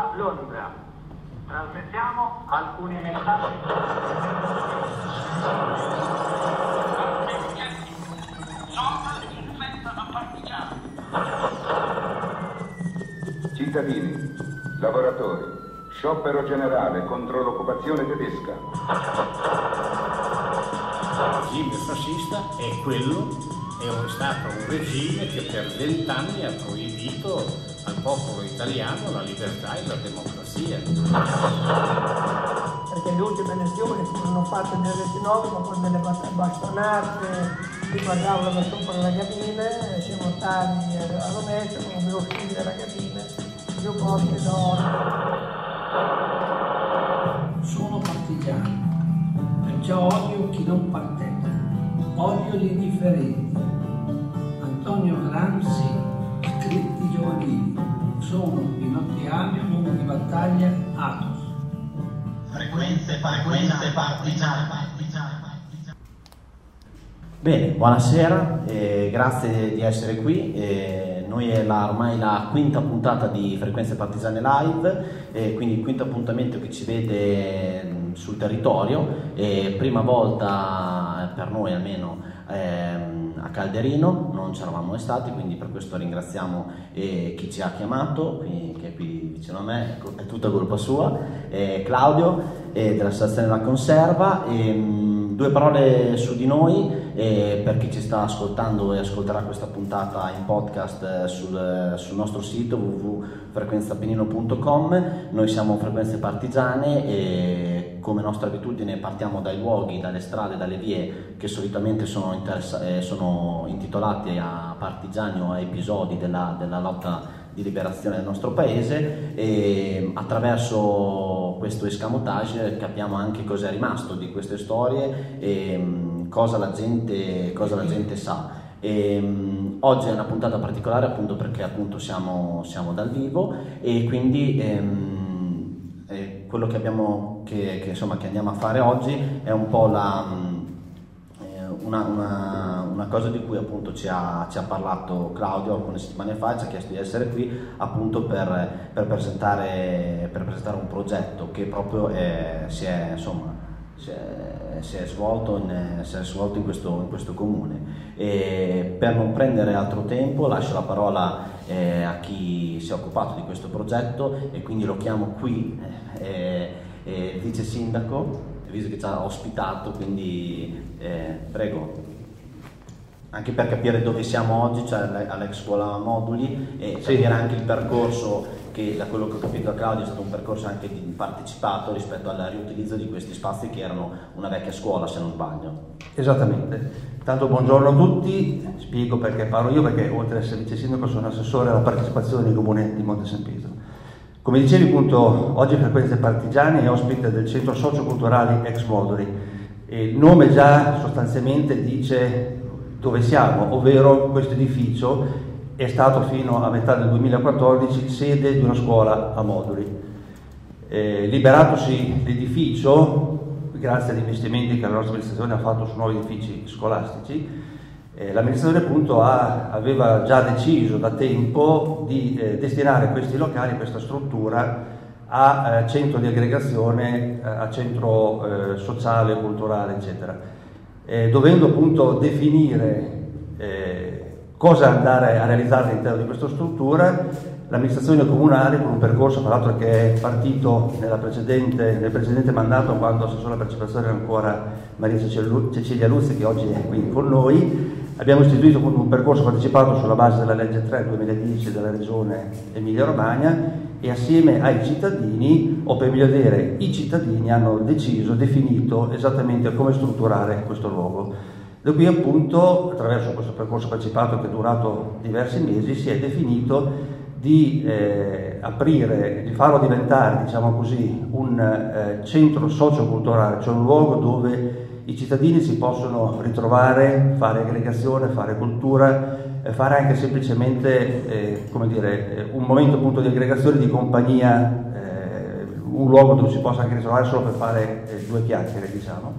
da Londra. Trasmettiamo alcuni messaggi. Cittadini, lavoratori, sciopero generale contro l'occupazione tedesca. Il regime fascista è quello, è stato un regime che per vent'anni ha proibito al popolo italiano la libertà e la democrazia. Perché le ultime elezioni furono fatte nel 29, ma poi delle bastonate, si guardavano da sopra la cabina, siamo stati a rovescio, come abbiamo uscito dalla cabina, più posti d'oro. Sono partigiano, perciò odio chi non parteggia, odio gli sono i nostri anni, uomo di battaglia, Atos. Frequenze, frequenze partigiane. partigiane. Bene, buonasera, eh, grazie di essere qui. Eh, noi è la, ormai la quinta puntata di Frequenze Partigiane Live, eh, quindi il quinto appuntamento che ci vede mh, sul territorio, prima volta per noi almeno ehm, a Calderino, non ci eravamo mai stati, quindi per questo ringraziamo eh, chi ci ha chiamato, qui, che è qui vicino a me, è tutta colpa sua, eh, Claudio eh, dell'Associazione della Conserva. E, mh, due parole su di noi, eh, per chi ci sta ascoltando e ascolterà questa puntata in podcast eh, sul, sul, nostro sito www.frequenzapenino.com. Noi siamo Frequenze Partigiane e come nostra abitudine partiamo dai luoghi, dalle strade, dalle vie che solitamente sono, interessa- eh, sono intitolati a partigiani o a episodi della, della lotta di liberazione del nostro paese e attraverso questo escamotage capiamo anche cosa è rimasto di queste storie e mm, cosa la gente, cosa la gente sa. E, um, oggi è una puntata particolare appunto perché appunto siamo, siamo dal vivo e quindi ehm, eh, quello che, abbiamo, che, che, insomma, che, andiamo a fare oggi è un po' la, una, una, una, cosa di cui appunto ci ha, ci ha, parlato Claudio alcune settimane fa, ci ha chiesto di essere qui appunto per, per, presentare, per presentare, un progetto che proprio è, si, è, insomma, si, è, si, è, svolto in, si è svolto in questo, in questo comune. E per non prendere altro tempo lascio la parola eh, a chi si è occupato di questo progetto e quindi lo chiamo qui, eh, eh, vice sindaco visto che ci ha ospitato, quindi eh, prego. Anche per capire dove siamo oggi, cioè all'ex scuola moduli e sì. capire anche il percorso che da quello che ho capito da Claudio è stato un percorso anche di partecipato rispetto al riutilizzo di questi spazi che erano una vecchia scuola se non sbaglio. Esattamente. Tanto buongiorno a tutti, spiego perché parlo io perché oltre ad essere vice sindaco sono assessore alla partecipazione dei comuni di Monte San Pietro. Come dicevi appunto, oggi Frequenze Partigiane è ospite del Centro Socioculturale Ex Moduli. Il nome già sostanzialmente dice dove siamo, ovvero questo edificio è stato fino a metà del 2014 sede di una scuola a moduli. Eh, liberatosi l'edificio, grazie agli investimenti che la nostra amministrazione ha fatto su nuovi edifici scolastici, eh, l'amministrazione appunto ha, aveva già deciso da tempo di eh, destinare questi locali, questa struttura a eh, centro di aggregazione, eh, a centro eh, sociale, culturale, eccetera. Dovendo appunto definire cosa andare a realizzare all'interno di questa struttura, l'amministrazione comunale con un percorso tra l'altro che è partito precedente, nel precedente mandato quando assessore alla partecipazione era ancora Maria Cecilia Luzzi che oggi è qui con noi, Abbiamo istituito un percorso partecipato sulla base della legge 3 2010 della regione Emilia-Romagna e assieme ai cittadini, o per meglio dire i cittadini, hanno deciso, definito esattamente come strutturare questo luogo. Da qui appunto, attraverso questo percorso partecipato che è durato diversi mesi, si è definito di eh, aprire, di farlo diventare, diciamo così, un eh, centro socioculturale, cioè un luogo dove i cittadini si possono ritrovare, fare aggregazione, fare cultura, eh, fare anche semplicemente eh, dire, eh, un momento appunto di aggregazione, di compagnia, eh, un luogo dove si possa anche ritrovare solo per fare eh, due chiacchiere, diciamo.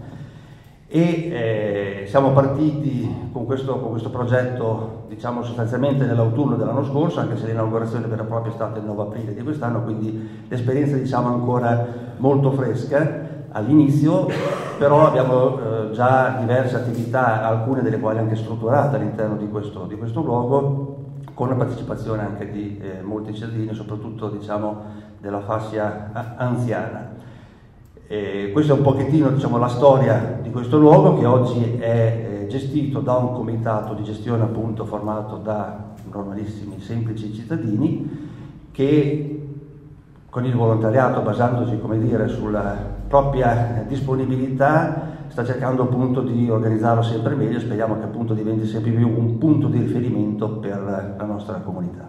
e eh, siamo partiti con questo, con questo, progetto diciamo sostanzialmente nell'autunno dell'anno scorso, anche se l'inaugurazione vera e propria è stata il 9 aprile di quest'anno, quindi l'esperienza diciamo ancora molto fresca all'inizio, però abbiamo eh, già diverse attività, alcune delle quali anche strutturate all'interno di questo, di questo luogo, con la partecipazione anche di eh, molti cittadini, soprattutto diciamo, della fascia anziana. E questa è un pochettino diciamo, la storia di questo luogo che oggi è eh, gestito da un comitato di gestione appunto formato da normalissimi semplici cittadini che con il volontariato basandosi dire, sulla propria disponibilità sta cercando appunto di organizzarlo sempre meglio e speriamo che appunto diventi sempre più un punto di riferimento per la nostra comunità.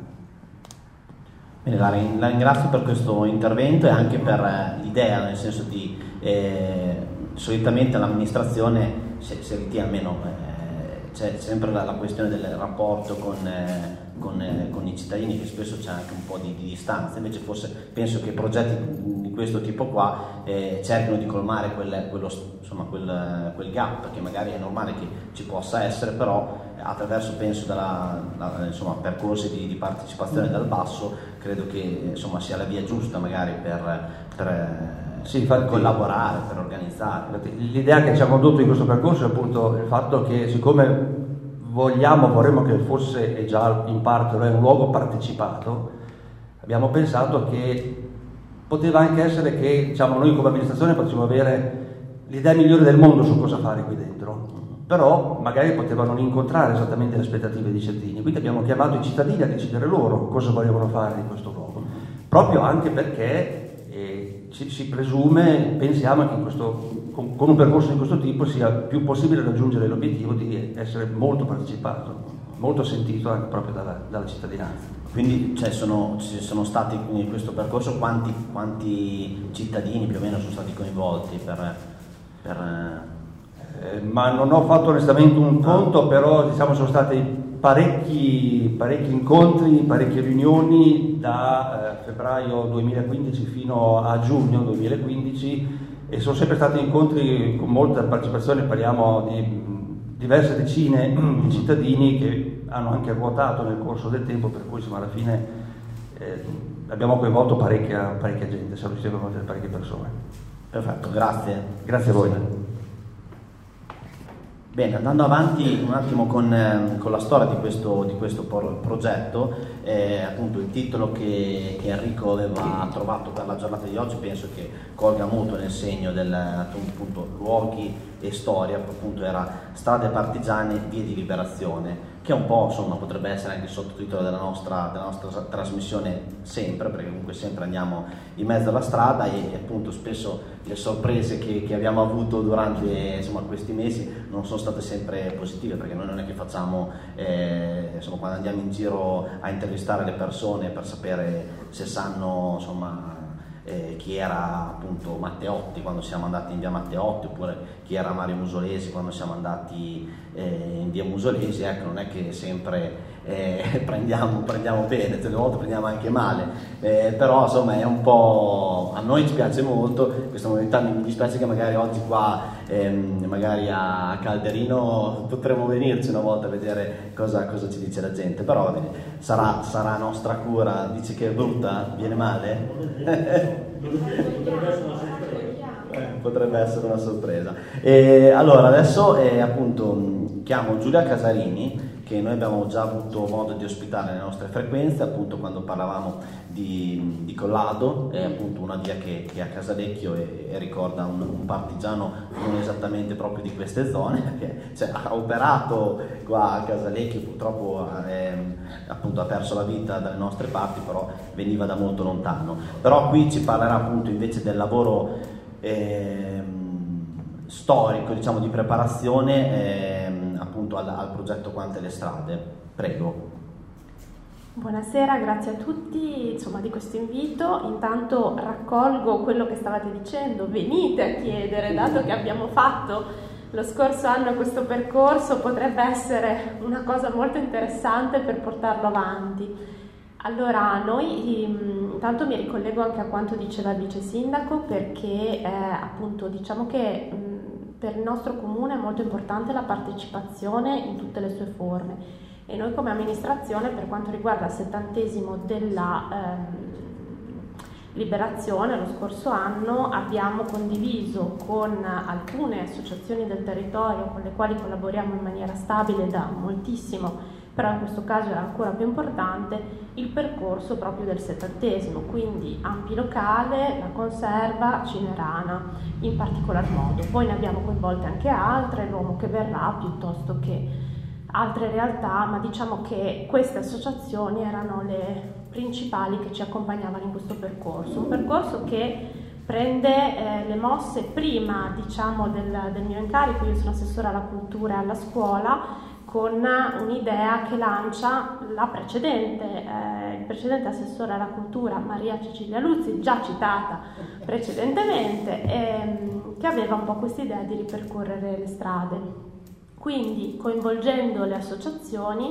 Bene, la, ringrazio per questo intervento e anche per eh, l'idea, nel senso di eh, solitamente l'amministrazione, se, se ritiene almeno, eh, c'è sempre la, la, questione del rapporto con, eh, con, eh, con, i cittadini che spesso c'è anche un po' di, di, distanza, invece forse penso che progetti di questo tipo qua eh, cerchino di colmare quel, quello, insomma, quel, quel, gap che magari è normale che ci possa essere, però attraverso penso dalla, la, insomma, percorsi di, di, partecipazione dal basso credo che insomma, sia la via giusta magari per, per sì, infatti, collaborare, per organizzare. L'idea che ci ha condotto in questo percorso è appunto il fatto che siccome vogliamo, vorremmo che fosse e già in parte lo è un luogo partecipato, abbiamo pensato che poteva anche essere che diciamo, noi come amministrazione potessimo avere l'idea migliore del mondo su cosa fare qui dentro però magari potevano non incontrare esattamente le aspettative dei cittadini. Quindi abbiamo chiamato i cittadini a decidere loro cosa volevano fare in questo luogo, proprio anche perché ci, si presume, pensiamo che questo, con, con, un percorso di questo tipo sia più possibile raggiungere l'obiettivo di essere molto partecipato, molto sentito anche proprio dalla, dalla cittadinanza. Quindi cioè, sono, ci sono stati in questo percorso quanti, quanti, cittadini più o meno sono stati coinvolti per, per eh, ma non ho fatto onestamente un conto, però diciamo sono stati parecchi, parecchi incontri, parecchie riunioni da eh, febbraio 2015 fino a giugno 2015 e sono sempre stati incontri con molta partecipazione, parliamo di diverse decine di cittadini che hanno anche ruotato nel corso del tempo, per cui insomma, alla fine eh, abbiamo coinvolto parecchia, parecchia gente, siamo riusciti a coinvolgere parecchie persone. Perfetto, grazie. Grazie a voi. Bene, andando avanti un attimo con, eh, con la storia di questo, di questo progetto, eh, appunto il titolo che, che, Enrico aveva trovato per la giornata di oggi penso che colga molto nel segno del appunto, luoghi e storia, appunto era Strade partigiane, vie di liberazione che un po' insomma, potrebbe essere anche il sottotitolo della nostra, della nostra, trasmissione sempre, perché comunque sempre andiamo in mezzo alla strada e, e appunto spesso le sorprese che, che abbiamo avuto durante insomma, questi mesi non sono state sempre positive, perché noi non è che facciamo, eh, insomma, quando andiamo in giro a intervistare le persone per sapere se sanno insomma, eh, chi era appunto Matteotti quando siamo andati in via Matteotti oppure chi era Mario Musolesi quando siamo andati eh, in via Musolesi, ecco non è che sempre eh, prendiamo, prendiamo, bene, delle volte prendiamo anche male, eh, però insomma è un po', a noi ci piace molto questa modalità, mi dispiace che magari oggi qua, ehm, magari a Calderino potremmo venirci una volta a vedere cosa, cosa ci dice la gente, però bene, sarà, sarà nostra cura, dici che è brutta, viene male? potrebbe essere una sorpresa. E, allora, adesso eh, appunto chiamo Giulia Casarini che noi abbiamo già avuto modo di ospitare nelle nostre frequenze, appunto quando parlavamo di, di Collado, è appunto una via che, che è a Casalecchio e, e ricorda un, un, partigiano non esattamente proprio di queste zone, perché cioè, ha operato qua a Casalecchio, purtroppo eh, appunto ha perso la vita dalle nostre parti, però veniva da molto lontano. Però qui ci parlerà appunto invece del lavoro eh, storico, diciamo di preparazione. Eh, appunto al, al progetto Quante le strade. Prego. Buonasera, grazie a tutti insomma, di questo invito. Intanto raccolgo quello che stavate dicendo, venite a chiedere, dato che abbiamo fatto lo scorso anno questo percorso, potrebbe essere una cosa molto interessante per portarlo avanti. Allora, noi intanto mi ricollego anche a quanto diceva il vice sindaco perché eh, appunto diciamo che mh, per il nostro comune è molto importante la partecipazione in tutte le sue forme. E noi come amministrazione per quanto riguarda il settantesimo della ehm, Liberazione lo scorso anno abbiamo condiviso con alcune associazioni del territorio con le quali collaboriamo in maniera stabile da moltissimo, però in questo caso era ancora più importante, il percorso proprio del settantesimo, quindi Ampi Locale, La Conserva, Cinerana in particolar modo. Poi ne abbiamo coinvolte anche altre, l'uomo che verrà piuttosto che altre realtà, ma diciamo che queste associazioni erano le principali che ci accompagnavano in questo percorso. Un percorso che prende eh, le mosse prima diciamo, del, del, mio incarico, io sono assessora alla cultura e alla scuola, con un'idea che lancia la precedente, eh, il precedente assessore alla cultura Maria Cecilia Luzzi, già citata precedentemente, ehm, che aveva un po' questa idea di ripercorrere le strade. Quindi coinvolgendo le associazioni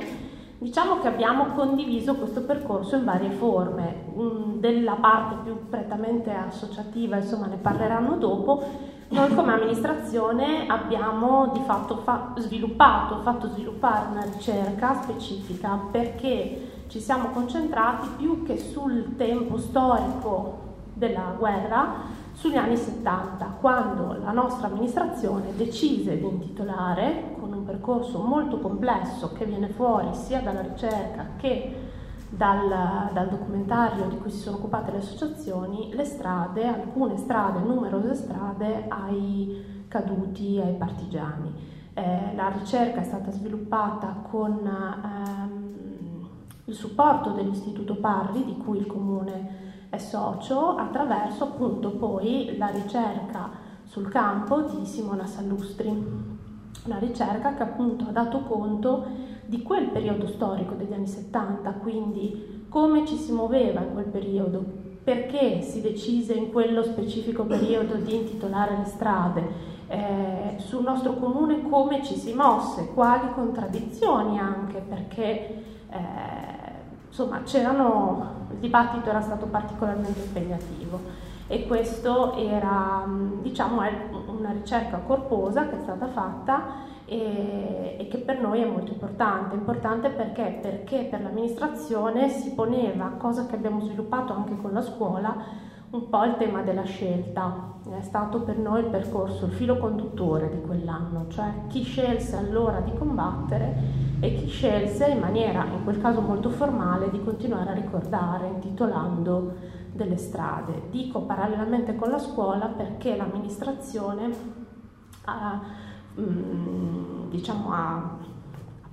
Diciamo che abbiamo condiviso questo percorso in varie forme, mm, della parte più prettamente associativa, insomma ne parleranno dopo, noi come amministrazione abbiamo di fatto fa- sviluppato, fatto sviluppare una ricerca specifica perché ci siamo concentrati più che sul tempo storico della guerra, sugli anni 70, quando la nostra amministrazione decise di intitolare, percorso molto complesso che viene fuori sia dalla ricerca che dal, dal, documentario di cui si sono occupate le associazioni, le strade, alcune strade, numerose strade ai caduti, ai partigiani. Eh, la ricerca è stata sviluppata con ehm, il supporto dell'Istituto Parri, di cui il Comune è socio attraverso appunto poi la ricerca sul campo di Simona Sallustri, una ricerca che appunto ha dato conto di quel periodo storico degli anni 70, quindi come ci si muoveva in quel periodo, perché si decise in quello specifico periodo di intitolare le strade, eh, sul nostro comune come ci si mosse, quali contraddizioni anche, perché eh, insomma il dibattito era stato particolarmente impegnativo e questo era diciamo, una ricerca corposa che è stata fatta e, e, che per noi è molto importante. Importante perché? Perché per l'amministrazione si poneva, cosa che abbiamo sviluppato anche con la scuola, un po' il tema della scelta. È stato per noi il percorso, il filo conduttore di quell'anno, cioè chi scelse allora di combattere e chi scelse in maniera, in quel caso molto formale, di continuare a ricordare intitolando delle strade. Dico parallelamente con la scuola perché l'amministrazione ha, mm, diciamo, ha,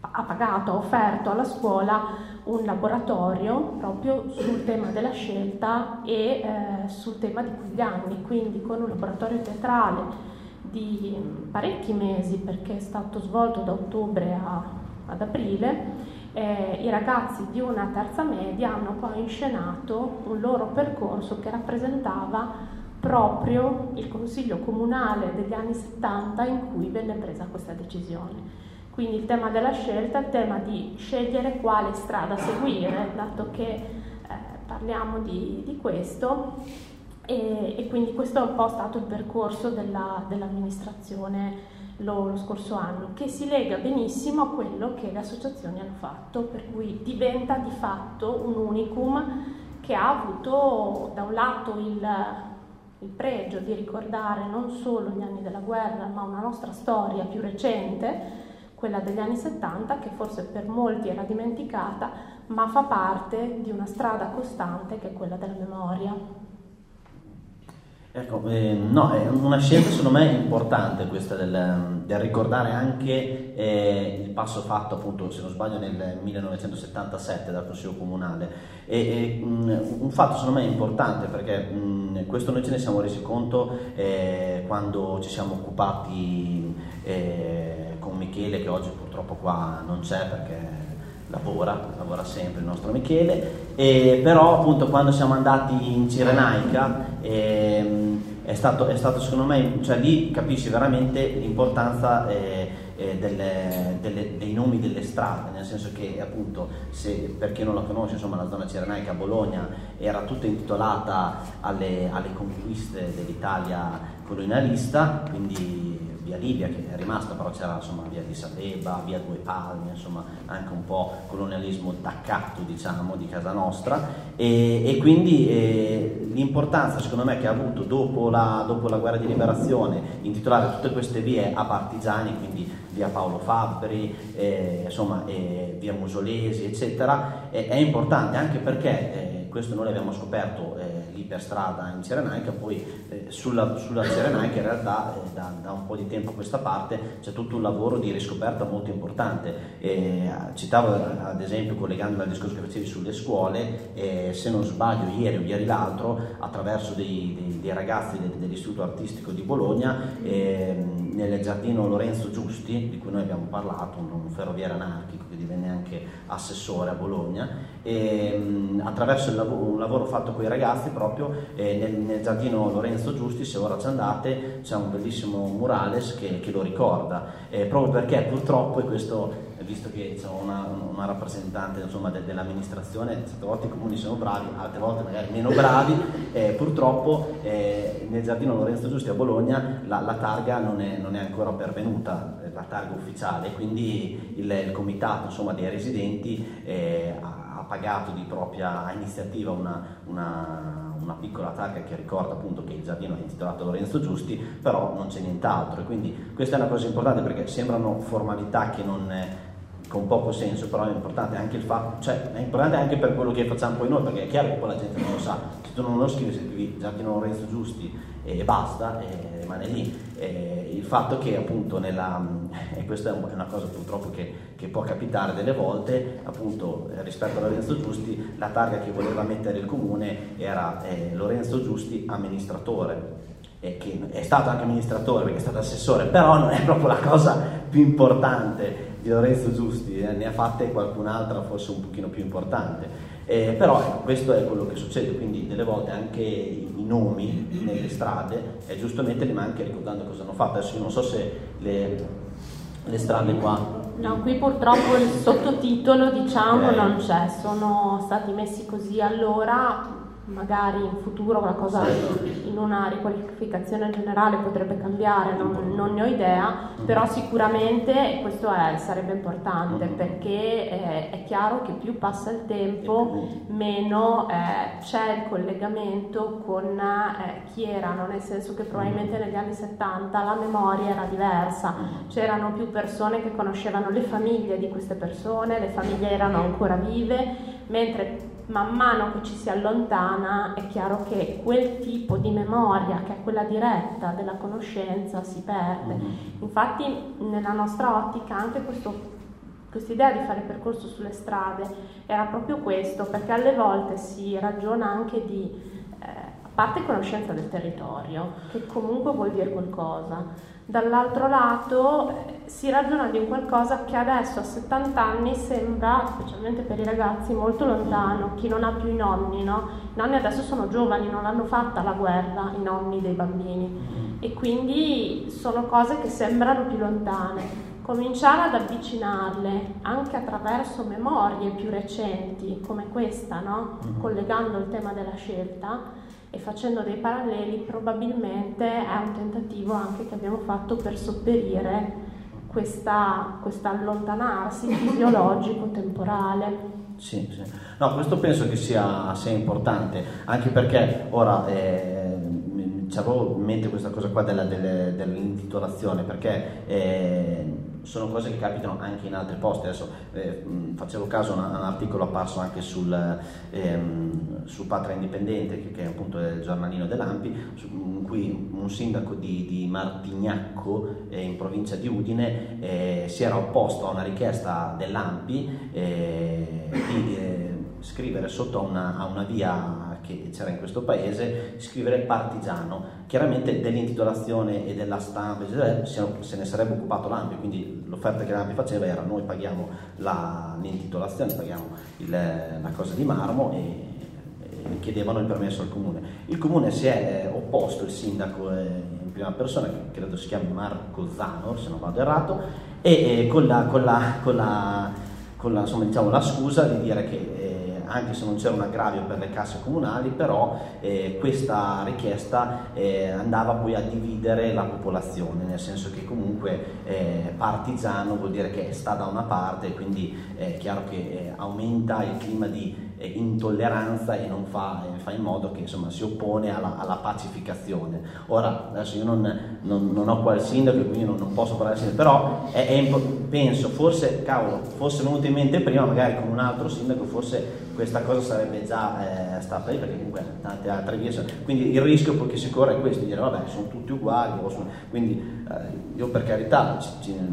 ha pagato, ha offerto alla scuola un laboratorio proprio sul tema della scelta e eh, sul tema di quegli anni, quindi con un laboratorio teatrale di parecchi mesi perché è stato svolto da ottobre a, ad aprile, eh, i ragazzi di una terza media hanno poi inscenato un loro percorso che rappresentava proprio il consiglio comunale degli anni 70 in cui venne presa questa decisione. Quindi il tema della scelta, il tema di scegliere quale strada seguire, dato che eh, parliamo di, di questo, e, e, quindi questo è un po' stato il percorso della, dell'amministrazione lo, lo, scorso anno, che si lega benissimo a quello che le associazioni hanno fatto, per cui diventa di fatto un unicum che ha avuto da un lato il, il pregio di ricordare non solo gli anni della guerra, ma una nostra storia più recente, quella degli anni 70 che forse per molti era dimenticata, ma fa parte di una strada costante che è quella della memoria. Ecco, eh, no, è una scelta secondo me importante questa del, del ricordare anche eh, il passo fatto appunto, se non sbaglio, nel 1977 dal Consiglio Comunale. E, e, mh, un fatto secondo me importante perché mh, questo noi ce ne siamo resi conto eh, quando ci siamo occupati eh, con Michele che oggi purtroppo qua non c'è perché lavora, lavora sempre il nostro Michele, e però appunto quando siamo andati in Cirenaica ehm, è, stato, è, stato, secondo me, cioè lì capisci veramente l'importanza eh, eh, delle, delle, dei nomi delle strade, nel senso che appunto se, per chi non la conosce insomma la zona cirenaica a Bologna era tutta intitolata alle, alle conquiste dell'Italia colonialista, quindi via Libia che è rimasta, però c'era insomma via di Sabeba, via Due Palme, insomma anche un po' colonialismo d'accatto diciamo di casa nostra. E, e quindi eh, l'importanza secondo me che ha avuto dopo la, dopo la guerra di liberazione intitolare tutte queste vie a partigiani, quindi via Paolo Fabbri, eh, insomma eh, via Musolesi eccetera, è importante anche perché eh, questo noi l'abbiamo scoperto eh, lì per strada in Cirenaica, poi eh, sulla, sulla Cirenaica in realtà eh, da, da, un po' di tempo a questa parte c'è tutto un lavoro di riscoperta molto importante. Eh, citavo ad esempio, collegandomi al discorso che facevi sulle scuole, eh, se non sbaglio ieri o ieri l'altro, attraverso dei, dei, dei ragazzi del, dell'Istituto Artistico di Bologna, ehm, nel giardino Lorenzo Giusti, di cui noi abbiamo parlato, un ferroviere anarchico divenne anche assessore a Bologna, e, ehm, attraverso lavoro, un lavoro fatto con i ragazzi proprio eh, nel, nel, giardino Lorenzo Giusti, se ora ci andate, c'è un bellissimo murales che, che lo ricorda, eh, proprio perché purtroppo, e questo visto che c'è una, una rappresentante insomma, de, dell'amministrazione, certe volte i comuni sono bravi, altre volte magari meno bravi, eh, purtroppo eh, nel giardino Lorenzo Giusti a Bologna la, la targa non è, non è, ancora pervenuta, la targa ufficiale, quindi il, il comitato insomma, dei residenti eh, ha, ha, pagato di propria iniziativa una, una una piccola targa che ricorda appunto che il giardino è intitolato Lorenzo Giusti, però non c'è nient'altro. E quindi questa è una cosa importante perché sembrano formalità che non, con poco senso, però è importante anche il fatto, cioè è importante anche per quello che facciamo poi noi, perché è chiaro che poi la gente non lo sa, se tu non lo scrivi, scrivi Giardino Lorenzo Giusti e basta, e rimane lì. E il fatto che appunto nella, e questa è una cosa purtroppo che, che può capitare delle volte, appunto rispetto a Lorenzo Giusti, la targa che voleva mettere il comune era eh, Lorenzo Giusti amministratore, che è stato anche amministratore perché è stato assessore, però non è proprio la cosa più importante di Lorenzo Giusti, eh, ne ha fatte qualcun'altra forse un pochino più importante. Eh, però ecco, questo è quello che succede, quindi delle volte anche i, i nomi nelle strade e giustamente li manca ricordando cosa hanno fatto. Adesso io non so se le, le strade qua No, qui purtroppo il sottotitolo diciamo okay. non c'è, sono stati messi così allora, magari in futuro la cosa in una riqualificazione generale potrebbe cambiare, non, non ne ho idea, però sicuramente questo è, sarebbe importante perché è, è, chiaro che più passa il tempo meno eh, c'è il collegamento con eh, chi erano, nel senso che probabilmente negli anni 70 la memoria era diversa, c'erano più persone che conoscevano le famiglie di queste persone, le famiglie erano ancora vive, mentre man mano che ci si allontana è chiaro che quel tipo di memoria, che è quella diretta della conoscenza, si perde. Mm-hmm. Infatti nella nostra ottica anche questo questa idea di fare percorso sulle strade era proprio questo, perché alle volte si ragiona anche di, eh, a parte conoscenza del territorio, che comunque vuol dire qualcosa, Dall'altro lato eh, si ragiona di un qualcosa che adesso a 70 anni sembra, specialmente per i ragazzi, molto lontano, chi non ha più i nonni, no? I nonni adesso sono giovani, non l'hanno fatta la guerra, i nonni dei bambini mm-hmm. e quindi sono cose che sembrano più lontane. Cominciare ad avvicinarle anche attraverso memorie più recenti come questa, no? Mm-hmm. collegando il tema della scelta, e facendo dei paralleli probabilmente è un tentativo anche che abbiamo fatto per sopperire questa, questa allontanarsi fisiologico temporale. Sì, sì. No, questo penso che sia, sia importante, anche perché ora eh, avevo in mente questa cosa qua della, delle, dell'intitolazione, perché eh, sono cose che capitano anche in altri posti. Adesso eh, facevo caso a un, articolo apparso anche sul, ehm, su Patria Indipendente, che, che, è appunto il giornalino dell'Ampi, su, in cui un sindaco di, di Martignacco, eh, in provincia di Udine, eh, si era opposto a una richiesta dell'Ampi eh, di eh, scrivere sotto una, a una via che c'era in questo paese, scrivere partigiano. Chiaramente dell'intitolazione e della stampa se ne sarebbe occupato l'AMPI, quindi l'offerta che l'AMPI faceva era noi paghiamo la, l'intitolazione, paghiamo il, la cosa di marmo e, e, chiedevano il permesso al comune. Il comune si è eh, opposto, il sindaco in prima persona, che credo si chiami Marco Zano, se non vado errato, e, e con, la, con, la, con, la, con la, insomma, diciamo, la scusa di dire che anche se non c'era un aggravio per le casse comunali, però eh, questa richiesta eh, andava poi a dividere la popolazione, nel senso che comunque eh, partigiano vuol dire che sta da una parte quindi è chiaro che eh, aumenta il clima di eh, intolleranza e non fa, eh, fa, in modo che insomma, si oppone alla, alla pacificazione. Ora, adesso io non, non, non, ho qua il sindaco, quindi non, non posso parlare del sindaco, però è, è, penso, forse, cavolo, fosse venuto in mente prima, magari con un altro sindaco, forse questa cosa sarebbe già eh, stata lì, perché comunque tante altre vie. Quindi il rischio che si corre è questo, di dire vabbè, sono tutti uguali, sono... quindi eh, io per carità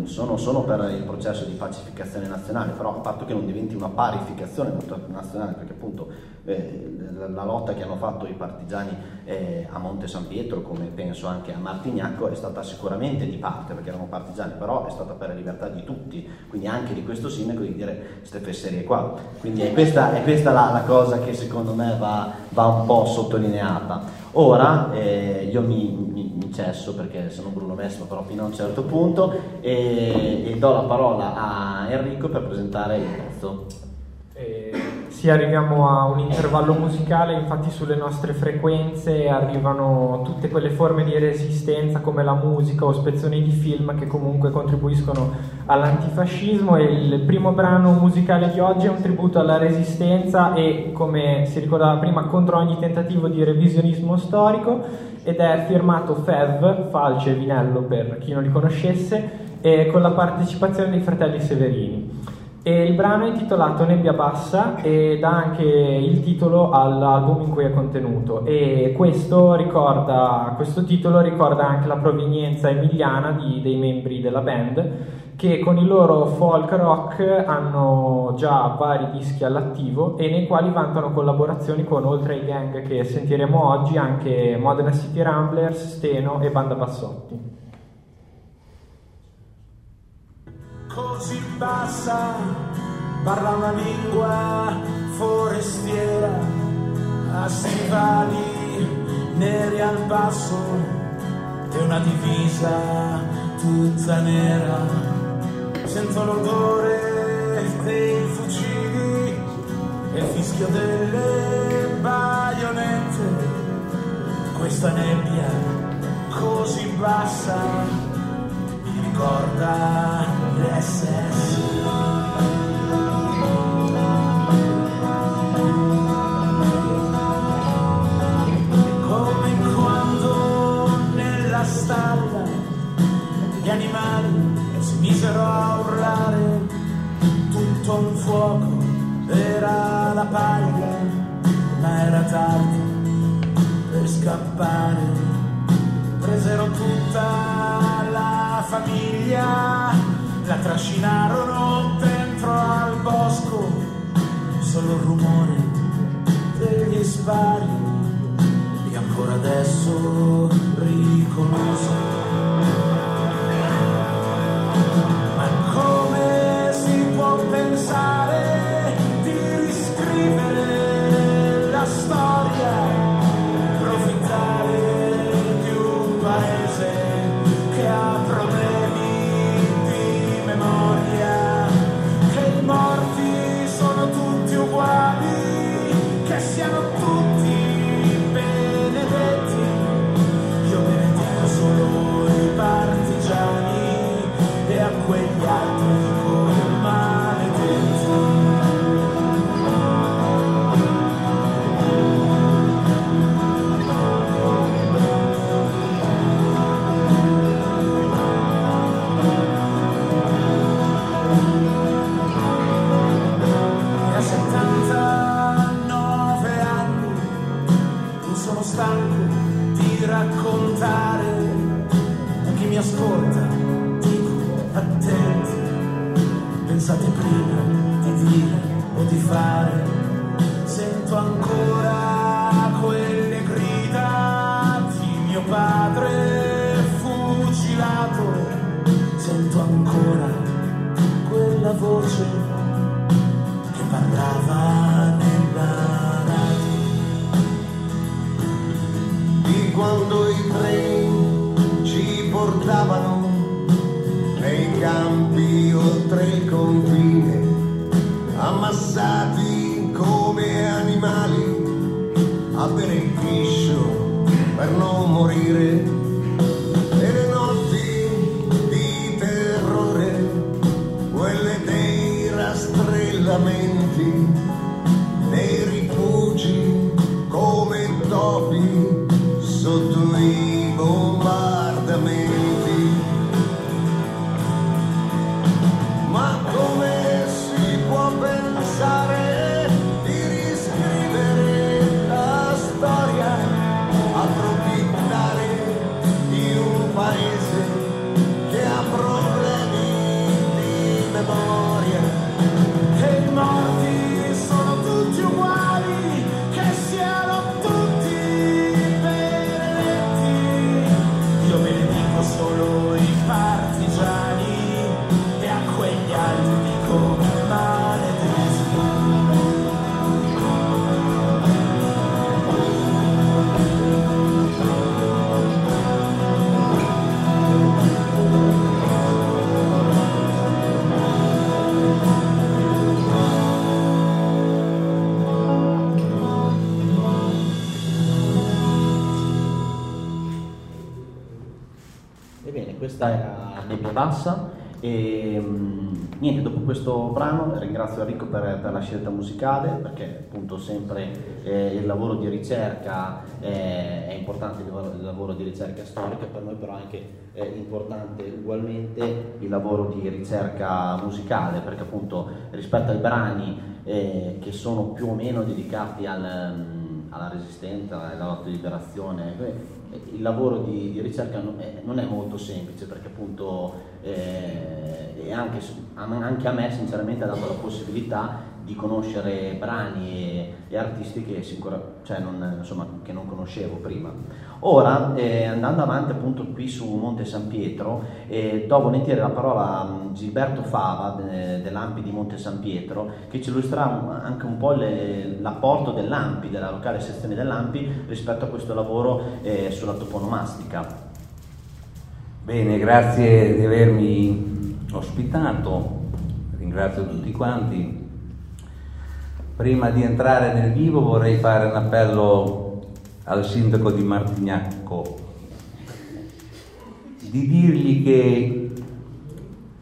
sono, sono per il processo di pacificazione nazionale, però a patto che non diventi una parificazione nazionale, perché appunto eh, la, lotta che hanno fatto i partigiani eh, a Monte San Pietro, come penso anche a Martignacco, è stata sicuramente di parte, perché erano partigiani, però è stata per la libertà di tutti, quindi anche di questo sindaco di dire queste fesserie qua. Quindi è questa, è questa la, la, cosa che secondo me va, va un po' sottolineata. Ora eh, io mi, mi, mi, cesso perché sono Bruno Messimo però fino a un certo punto e, e do la parola a Enrico per presentare il pezzo. Eh, sì, arriviamo a un intervallo musicale, infatti sulle nostre frequenze arrivano tutte quelle forme di resistenza come la musica o spezzoni di film che comunque contribuiscono all'antifascismo e il primo brano musicale di oggi è un tributo alla resistenza e come si ricordava prima contro ogni tentativo di revisionismo storico ed è firmato Fev, Falce e Vinello per chi non li conoscesse, e con la partecipazione dei fratelli Severini. E il brano è intitolato Nebbia Bassa e dà anche il titolo all'album in cui è contenuto e questo, ricorda, questo titolo ricorda anche la provenienza emiliana di, dei membri della band che con il loro folk rock hanno già vari dischi all'attivo e nei quali vantano collaborazioni con oltre ai gang che sentiremo oggi anche Modena City Ramblers, Steno e Banda Bassotti. così bassa, parla una lingua forestiera, a stivali neri al passo e una divisa tutta nera. Sento l'odore dei fucili e il fischio delle baionette. Questa nebbia così bassa ricorda l'SS. Paglia, ma era tardi per scappare. Presero tutta famiglia la trascinarono dentro al bosco, solo il rumore degli spari e ancora adesso riconosco. i me. Questo brano ringrazio Enrico per, per la scelta musicale perché appunto sempre eh, il lavoro di ricerca eh, è importante, il lavoro, il lavoro di ricerca storica, per noi però anche è importante ugualmente il lavoro di ricerca musicale perché appunto rispetto ai brani eh, che sono più o meno dedicati al, mm, alla resistenza, alla lotta di liberazione, eh, il lavoro di, di ricerca non è, non è, molto semplice perché appunto eh, anche, anche, a me sinceramente ha dato la possibilità di conoscere brani e, e artisti che, sicura, cioè non, insomma, che, non, conoscevo prima. Ora, eh, andando avanti appunto qui su Monte San Pietro, eh, do volentieri la parola a Gilberto Fava eh, dell'Ampi di Monte San Pietro, che ci illustrerà anche un po' le, l'apporto dell'Ampi, della locale sezione dell'Ampi, rispetto a questo lavoro eh, sulla toponomastica. Bene, grazie di avermi ospitato, ringrazio tutti quanti. Prima di entrare nel vivo vorrei fare un appello al sindaco di Martignacco di dirgli che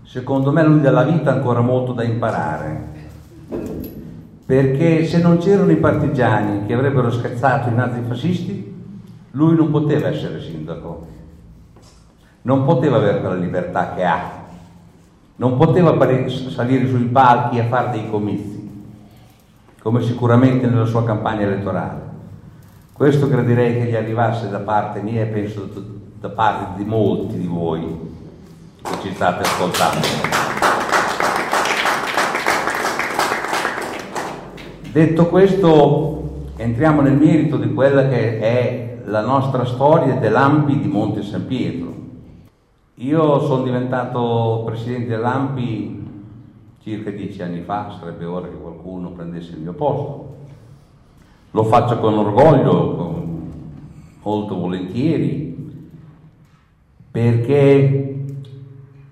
secondo me lui della vita ha ancora molto da imparare. Perché se non c'erano i partigiani che avrebbero scazzato i nazifascisti lui non poteva essere sindaco. Non poteva avere quella libertà che ha. Non poteva salire sui palchi e fare dei comizi come sicuramente nella sua campagna elettorale. Questo gradirei che gli arrivasse da parte mia e penso da parte di molti di voi che ci state ascoltando. Detto questo, entriamo nel merito di quella che è la nostra storia dell'Ampi di Monte San Pietro. Io sono diventato presidente dell'Ampi circa dieci anni fa, sarebbe ora che qualcuno prendesse il mio posto. Lo faccio con orgoglio, con, molto volentieri, perché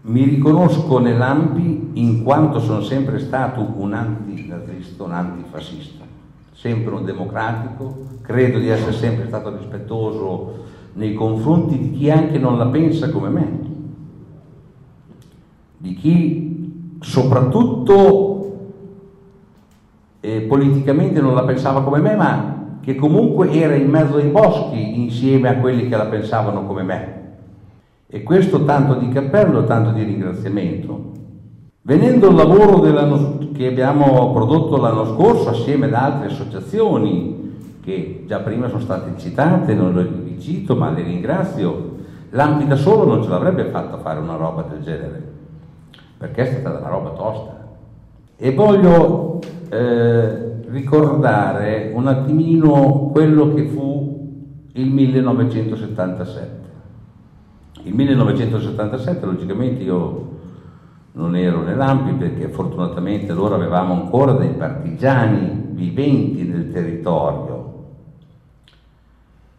mi riconosco nell'AMPI in quanto sono sempre stato un antinazista, un antifascista, sempre un democratico, credo di essere sempre stato rispettoso nei confronti di chi anche non la pensa come me, di chi soprattutto eh, politicamente non la pensava come me, ma che comunque era in mezzo ai boschi insieme a quelli che la pensavano come me. E questo tanto di cappello, tanto di ringraziamento. Venendo al lavoro che abbiamo prodotto l'anno scorso assieme ad altre associazioni che già prima sono state citate, non le cito ma le ringrazio, l'Ampi da solo non ce l'avrebbe fatta fare una roba del genere perché è stata una roba tosta. E voglio eh, ricordare un attimino quello che fu il 1977. Il 1977, logicamente io non ero nell'Ampi perché fortunatamente allora avevamo ancora dei partigiani viventi nel territorio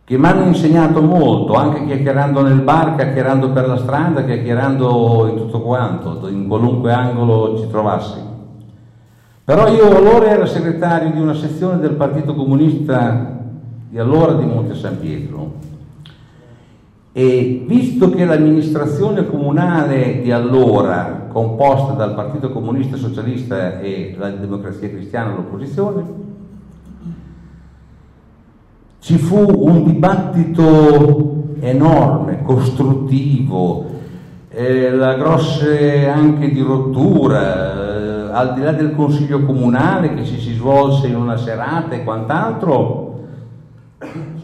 che mi hanno insegnato molto, anche chiacchierando nel bar, chiacchierando per la strada, chiacchierando in tutto quanto, in qualunque angolo ci trovassi. Però io allora ero segretario di una sezione del Partito Comunista di allora di Monte San Pietro. E visto che l'amministrazione comunale di allora, composta dal Partito Comunista Socialista e la Democrazia Cristiana l'opposizione, ci fu un dibattito enorme, costruttivo, eh, la grosse anche di rottura, al di là del consiglio comunale che ci si svolse in una serata e quant'altro,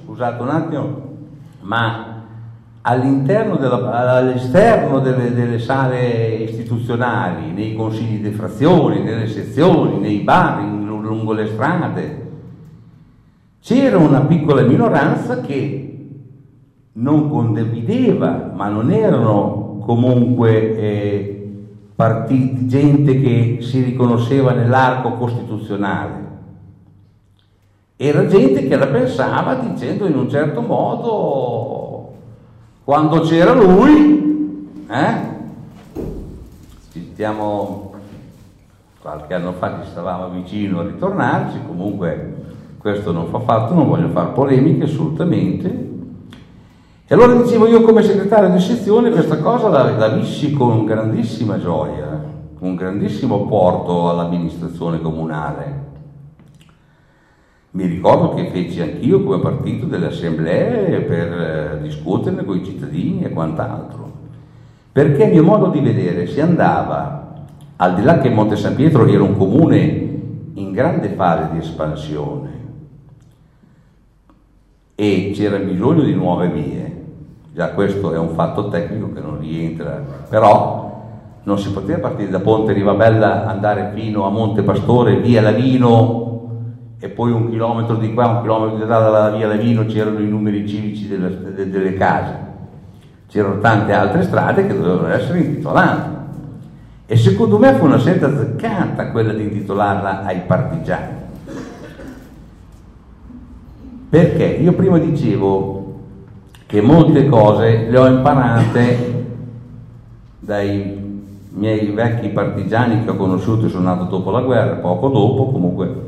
scusate un attimo, ma all'interno della, all'esterno delle, delle, sale istituzionali, nei consigli di frazioni, nelle sezioni, nei bar, in, lungo le strade, c'era una piccola minoranza che non condivideva, ma non erano comunque eh, partiti, gente che si riconosceva nell'arco costituzionale. Era gente che la pensava dicendo in un certo modo, quando c'era lui, eh? ci stiamo, qualche anno fa ci stavamo vicino a ritornarci, comunque questo non fa fatto, non voglio fare polemiche assolutamente, E allora dicevo io come segretario di sezione questa cosa la, la vissi con grandissima gioia, con grandissimo apporto all'amministrazione comunale. Mi ricordo che feci anch'io come partito delle assemblee per eh, discuterne con i cittadini e quant'altro, perché a mio modo di vedere si andava, al di là che Monte San Pietro era un comune in grande fase di espansione e c'era bisogno di nuove vie, già questo è un fatto tecnico che non rientra, però non si poteva partire da Ponte Rivabella andare fino a Monte Pastore, via Lavino e poi un chilometro di qua, un chilometro di là dalla via Lavino c'erano i numeri civici delle, de, delle case, c'erano tante altre strade che dovevano essere intitolate. E secondo me fu una scelta azzeccata quella di intitolarla ai partigiani. Perché io prima dicevo che molte cose le ho imparate dai miei vecchi partigiani che ho conosciuto, sono nato dopo la guerra, poco dopo, comunque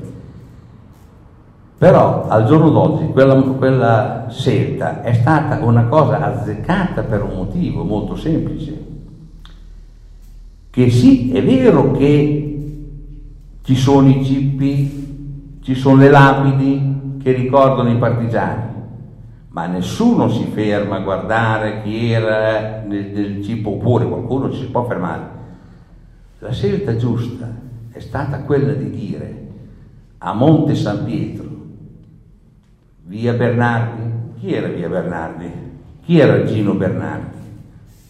però al giorno d'oggi quella, quella scelta è stata una cosa azzeccata per un motivo molto semplice. Che sì, è vero che ci sono i cippi, ci sono le lapidi che ricordano i partigiani, ma nessuno si ferma a guardare chi era nel, nel cippo oppure qualcuno ci si può fermare. La scelta giusta è stata quella di dire a Monte San Pietro Via Bernardi. Chi era Via Bernardi? Chi era Gino Bernardi?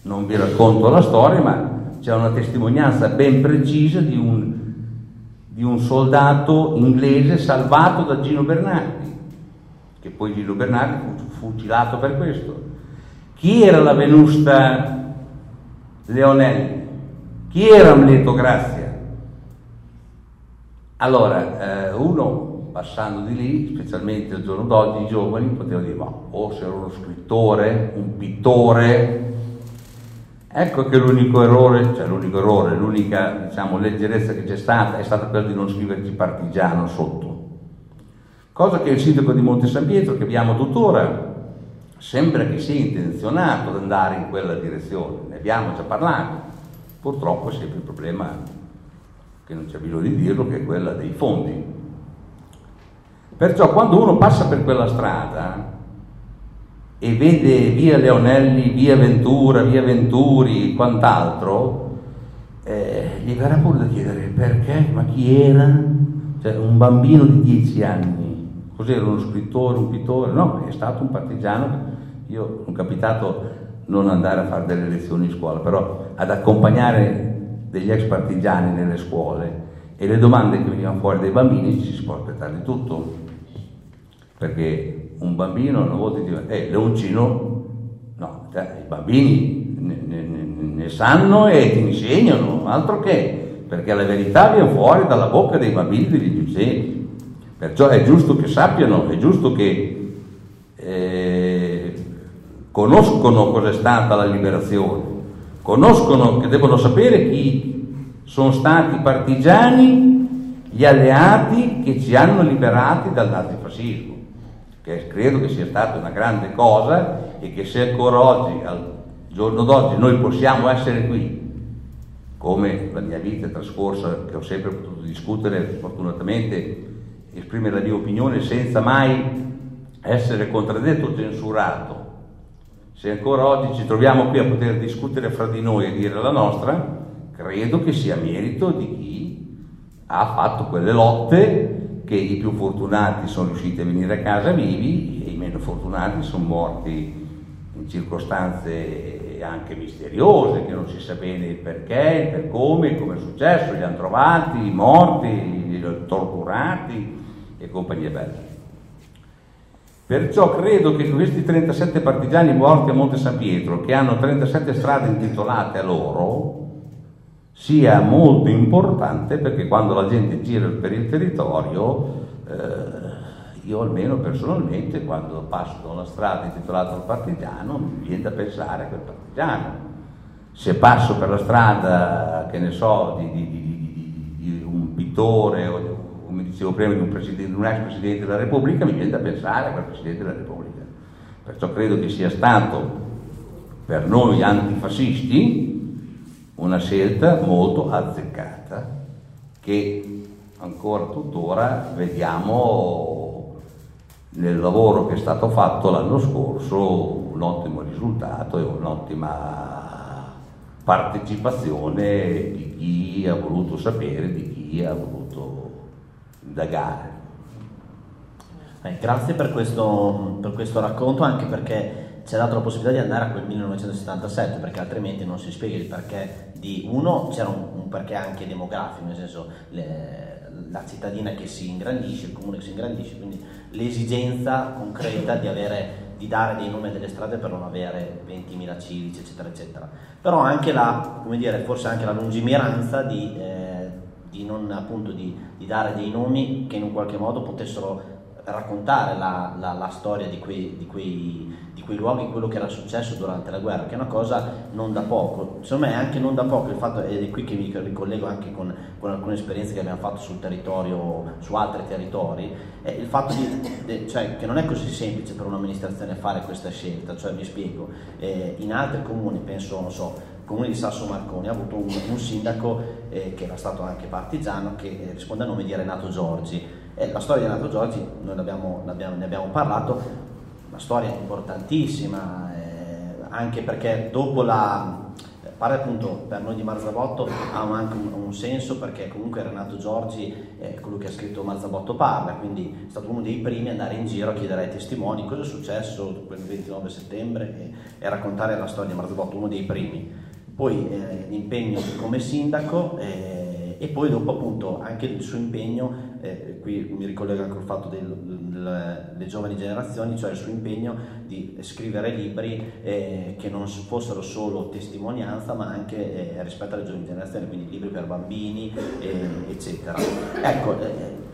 Non vi racconto la storia, ma c'è una testimonianza ben precisa di un, di un soldato inglese salvato da Gino Bernardi, che poi Gino Bernardi fu fucilato per questo. Chi era la venusta Leonelli? Chi era Amleto Grazia? Allora, eh, uno passando di lì, specialmente al giorno d'oggi, i giovani potevano dire, ma o se ero uno scrittore, un pittore, ecco che l'unico errore, cioè l'unico errore, l'unica diciamo, leggerezza che c'è stata è stata quella di non scriverci partigiano sotto. Cosa che il sindaco di Monte San Pietro, che abbiamo tuttora, sembra che sia intenzionato ad andare in quella direzione, ne abbiamo già parlato. Purtroppo è sempre il problema, che non c'è bisogno di dirlo, che è quella dei fondi Perciò quando uno passa per quella strada e vede via Leonelli, via Ventura, via Venturi, quant'altro, eh, gli verrà pure da chiedere perché, ma chi era? Cioè un bambino di dieci anni, cos'era uno scrittore, un pittore? No, è stato un partigiano. Io ho capitato non andare a fare delle lezioni in scuola, però ad accompagnare degli ex partigiani nelle scuole. E le domande che venivano fuori dai bambini ci si può aspettare di tutto. Perché un bambino una volta dice, eh, leoncino, no, cioè, i bambini ne, ne, ne, sanno e ti insegnano, altro che, perché la verità viene fuori dalla bocca dei bambini degli giuseppe. Perciò è giusto che sappiano, è giusto che eh, conoscono cos'è stata la liberazione, conoscono che devono sapere chi sono stati i partigiani, gli alleati che ci hanno liberati dal nazifascismo che credo che sia stata una grande cosa e che se ancora oggi, al giorno d'oggi, noi possiamo essere qui, come la mia vita trascorsa, che ho sempre potuto discutere, fortunatamente esprimere la mia opinione senza mai essere contraddetto o censurato. Se ancora oggi ci troviamo qui a poter discutere fra di noi e dire la nostra, credo che sia merito di chi ha fatto quelle lotte che i più fortunati sono riusciti a venire a casa vivi e i meno fortunati sono morti in circostanze anche misteriose, che non si sa bene il perché, per come, come è successo, li hanno trovati, morti, torturati e compagnia bella. Perciò credo che questi 37 partigiani morti a Monte San Pietro, che hanno 37 strade intitolate a loro, sia molto importante perché quando la gente gira per il territorio, eh, io almeno personalmente quando passo da una strada intitolata al partigiano mi viene da pensare a quel partigiano. Se passo per la strada, che ne so, di, di, di, di un pittore o come dicevo prima di un, un ex Presidente della Repubblica, mi viene da pensare a quel Presidente della Repubblica. Perciò credo che sia stato per noi antifascisti una scelta molto azzeccata che ancora tuttora vediamo nel lavoro che è stato fatto l'anno scorso un ottimo risultato e un'ottima partecipazione di chi ha voluto sapere, di chi ha voluto indagare. Eh, grazie per questo, per questo racconto, anche perché ci ha dato la possibilità di andare a quel 1977, perché altrimenti non si spiega il perché di uno, c'era un, un perché anche demografico, nel senso le, la cittadina che si ingrandisce, il comune che si ingrandisce, quindi l'esigenza concreta di, avere, di dare dei nomi a delle strade per non avere 20.000 civici, eccetera, eccetera. Però anche la, come dire, forse anche la lungimiranza di, eh, di non appunto di, di dare dei nomi che in un qualche modo potessero raccontare la, la, la storia di quei, di, quei, di quei, luoghi, quello che era successo durante la guerra, che è una cosa non da poco. Secondo me è anche non da poco il fatto, ed è qui che mi ricollego anche con, con alcune esperienze che abbiamo fatto sul territorio, su altri territori, è il fatto di, cioè, che non è così semplice per un'amministrazione fare questa scelta, cioè vi spiego, eh, in altri comuni, penso, non so, comune di Sasso Marconi ha avuto un, un sindaco eh, che era stato anche partigiano che eh, risponde a nome di Renato Giorgi e la storia di Renato Giorgi, noi abbiamo, ne abbiamo parlato, una storia importantissima, eh, anche perché dopo la... Pare appunto per noi di Marzabotto ha anche un, un, senso perché comunque Renato Giorgi è colui che ha scritto Marzabotto parla, quindi è stato uno dei primi ad andare in giro a chiedere ai testimoni cosa è successo quel 29 settembre e, e raccontare la storia di Marzabotto, uno dei primi. Poi eh, l'impegno come sindaco eh, e poi dopo appunto anche il suo impegno eh, qui mi ricollego anche al fatto delle giovani generazioni, cioè il suo impegno di scrivere libri eh, che non fossero solo testimonianza ma anche eh, rispetto alle giovani generazioni, quindi libri per bambini, eccetera. Ecco,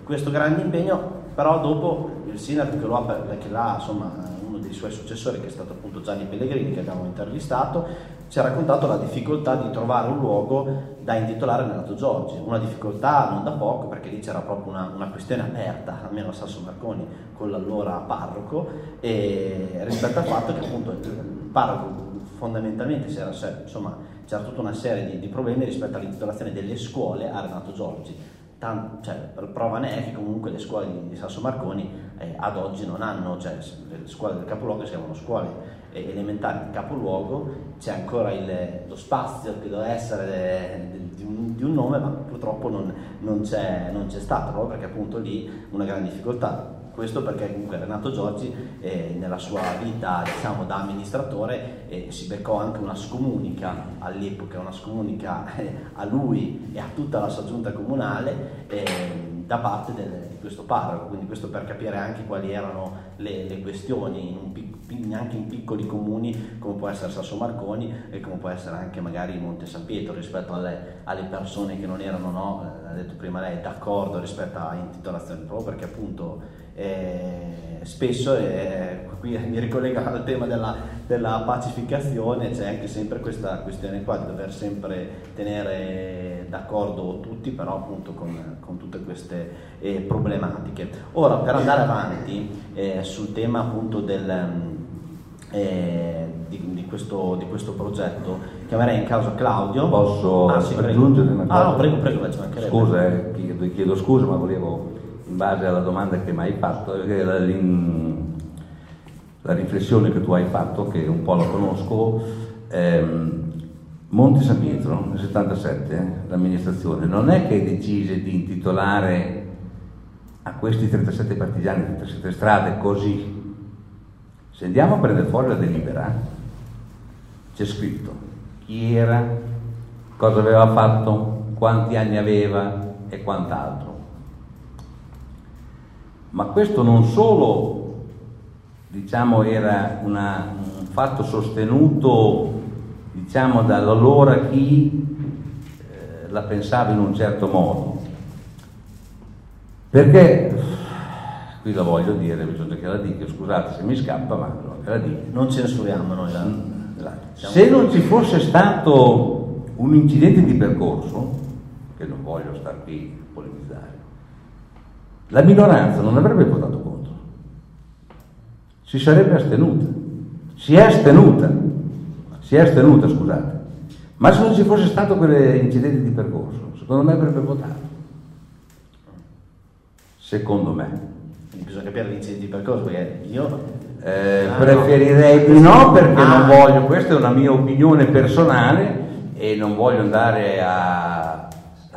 questo grande impegno, però dopo il sindaco che lo ha, che l'ha insomma, uno dei suoi successori, che è stato appunto Gianni Pellegrini, che abbiamo intervistato, ci ha raccontato la difficoltà di trovare un luogo da intitolare Renato Giorgi, una difficoltà non da poco perché lì c'era proprio una, una questione aperta, almeno a Sasso Marconi, con l'allora parroco, e rispetto al fatto che appunto il parroco fondamentalmente c'era, insomma, c'era tutta una serie di, di problemi rispetto all'intitolazione delle scuole a Renato Giorgi. Tant, cioè, prova ne è che comunque le scuole di, Sasso Marconi eh, ad oggi non hanno, cioè le scuole del capoluogo si chiamano scuole elementari di capoluogo, c'è ancora il, lo spazio che doveva essere di un, di un nome, ma purtroppo non, non, c'è, non, c'è, stato, proprio perché appunto lì una grande difficoltà. Questo perché comunque Renato Giorgi eh, nella sua vita diciamo, da amministratore eh, si beccò anche una scomunica all'epoca, una scomunica eh, a lui e a tutta la sua giunta comunale ehm, da parte del, di questo parroco, quindi questo per capire anche quali erano le, le questioni in anche in piccoli comuni come può essere Sasso Marconi e come può essere anche magari Monte San Pietro rispetto alle, alle persone che non erano, no, ha detto prima lei, d'accordo rispetto a intitolazioni, proprio perché appunto eh, spesso, eh, qui mi ricollega al tema della, della, pacificazione, c'è anche sempre questa questione qua di dover sempre tenere d'accordo tutti, però appunto con, con tutte queste eh, problematiche. Ora, per andare avanti eh, sul tema appunto del eh, di, di, questo, di, questo, progetto. Chiamerei in causa Claudio. Posso ah, sì, aggiungere una cosa? Ah, no, prego, prego, Scusa, eh, chiedo, chiedo, scusa, ma volevo, in base alla domanda che mi hai fatto, la, la, riflessione che tu hai fatto, che un po' la conosco, ehm, Monte San Pietro, nel 77, l'amministrazione, non è che decise di intitolare a questi 37 partigiani, 37 strade così, se andiamo a prendere fuori la delibera, c'è scritto chi era, cosa aveva fatto, quanti anni aveva e quant'altro. Ma questo non solo, diciamo, era una, un fatto sostenuto, diciamo, dall'allora chi eh, la pensava in un certo modo, perché qui la voglio dire, bisogna che la dica, scusate se mi scappa, ma che la dica. Non censuriamo noi la... Se non ci fosse stato un incidente di percorso, che non voglio star qui la minoranza non avrebbe votato contro. si sarebbe astenuta. Si è astenuta. Si è astenuta, scusate. Ma se non ci fosse stato quell'incidente di percorso, secondo me avrebbe votato. Secondo me. Bisogna capire l'incidente di percorso perché io Eh, Ah, preferirei di no perché non Ah. voglio, questa è una mia opinione personale e non voglio andare a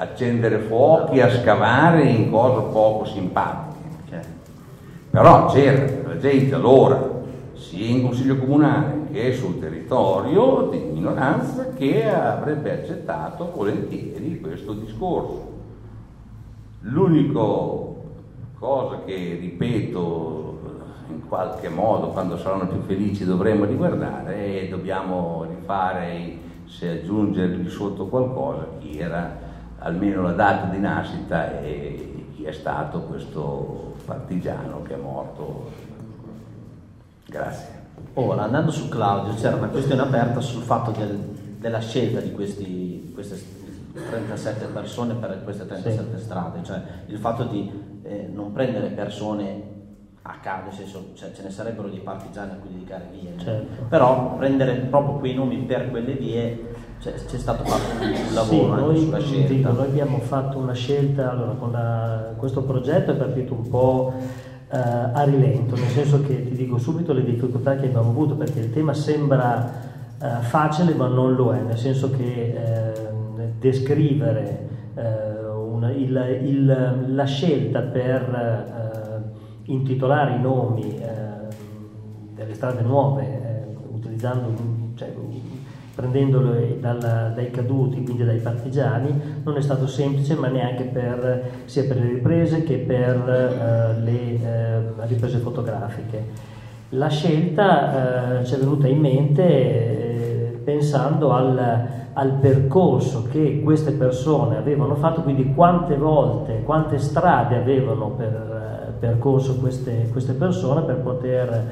accendere fuochi, a scavare in cose poco simpatiche. Però c'era la gente allora, sia in consiglio comunale che sul territorio di minoranza, che avrebbe accettato volentieri questo discorso. L'unica cosa che ripeto in qualche modo quando saranno più felici dovremmo riguardare e dobbiamo rifare se aggiungergli sotto qualcosa chi era almeno la data di nascita e chi è stato questo partigiano che è morto. Grazie. Ora, andando su Claudio, c'era una questione aperta sul fatto del- della scelta di questi, queste 37 persone per queste 37 strade, cioè il fatto di eh, non prendere persone a caso, nel senso cioè, ce ne sarebbero dei partigiani a cui dedicare vie? Certo. però prendere proprio quei nomi per quelle vie cioè, c'è stato fatto un Sì, lavoro anche noi, sulla scelta. dico, noi abbiamo fatto una scelta, allora, con la- questo progetto è partito un po' eh, a rilento, nel senso che ti dico subito le difficoltà che abbiamo avuto, perché il tema sembra eh, facile ma non lo è, nel senso che ehm, descrivere eh, una- il- il- la scelta per eh, intitolare i nomi eh, delle strade nuove, eh, utilizzando, cioè, prendendolo dalla- dai caduti, quindi dai partigiani, non è stato semplice, ma neanche per, sia per le riprese che per eh, le eh, riprese fotografiche. La scelta eh, ci è venuta in mente eh, pensando al, al percorso che queste persone avevano fatto, quindi quante volte, quante strade avevano per, eh, percorso queste, queste persone per poter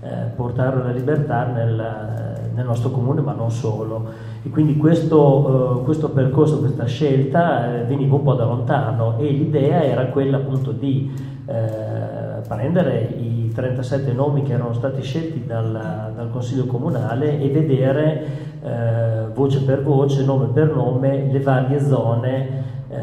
eh, portare la libertà nel, nel nostro comune, ma non solo. E quindi questo, eh, questo percorso, questa scelta eh, veniva un po' da lontano e l'idea era quella appunto di eh, prendere i 37 nomi che erano stati scelti dal, dal Consiglio Comunale e vedere eh, voce per voce, nome per nome, le varie zone eh,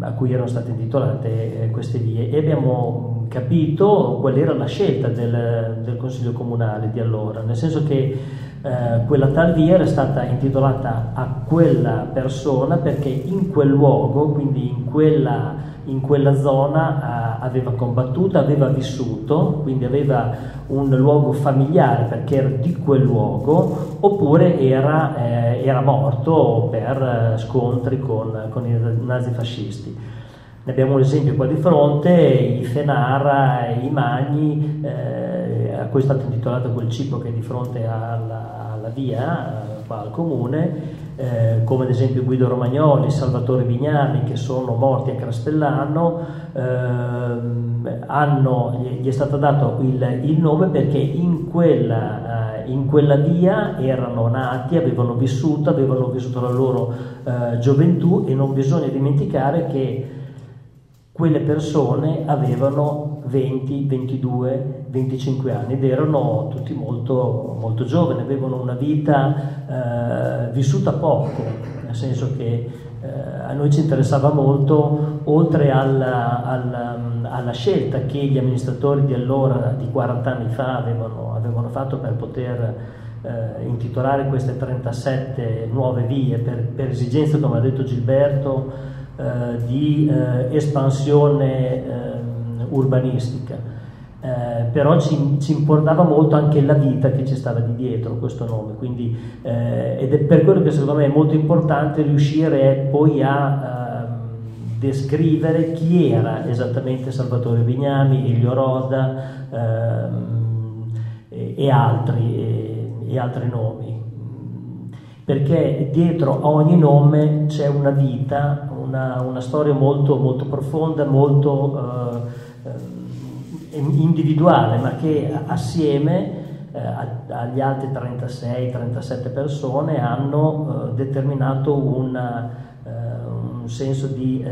a cui erano state intitolate eh, queste vie e abbiamo capito qual era la scelta del, del Consiglio Comunale di allora, nel senso che eh, quella tal via era stata intitolata a quella persona perché in quel luogo, quindi in quella, in quella zona, eh, aveva combattuto, aveva vissuto, quindi aveva un luogo familiare perché era di quel luogo, oppure era, eh, era morto per eh, scontri con, con i nazifascisti. Ne abbiamo un esempio qua di fronte, i Fenara, i Magni, eh, a è stato intitolato quel cibo che è di fronte alla, alla via, qua al comune, eh, come ad esempio Guido Romagnoli, Salvatore Vignani che sono morti a Castellano, ehm, hanno, gli, gli è stato dato il, il nome perché in quella, eh, in quella via erano nati, avevano vissuto, avevano vissuto la loro eh, gioventù e non bisogna dimenticare che quelle persone avevano 20, 22, 25 anni ed erano tutti molto, molto giovani, avevano una vita eh, vissuta poco, nel senso che eh, a noi ci interessava molto, oltre alla, alla, alla, scelta che gli amministratori di allora, di 40 anni fa, avevano, avevano fatto per poter eh, intitolare queste 37 nuove vie per, per esigenze, come ha detto Gilberto, eh, di eh, espansione ehm, urbanistica. Eh, però ci, ci, importava molto anche la vita che ci stava di dietro questo nome, quindi, eh, ed è per quello che secondo me è molto importante riuscire poi a ehm, descrivere chi era esattamente Salvatore Vignami, Elio Roda ehm, e, e, altri, e, e altri nomi perché dietro a ogni nome c'è una vita, una, una storia molto, molto profonda, molto eh, individuale, ma che assieme eh, agli altri 36-37 persone hanno eh, determinato una, un senso di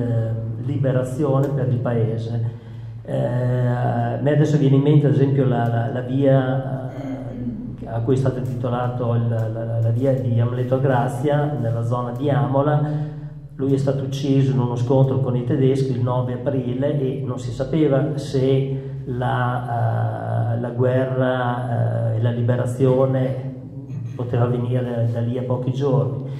liberazione per il paese. Eh, a me adesso viene in mente ad esempio la, la, la via eh, a cui è stato intitolato il, la, la, via di Amleto Grazia nella zona di Amola. Lui è stato ucciso in uno scontro con i tedeschi il 9 aprile e non si sapeva se la, uh, la guerra uh, e la liberazione poteva venire da lì a pochi giorni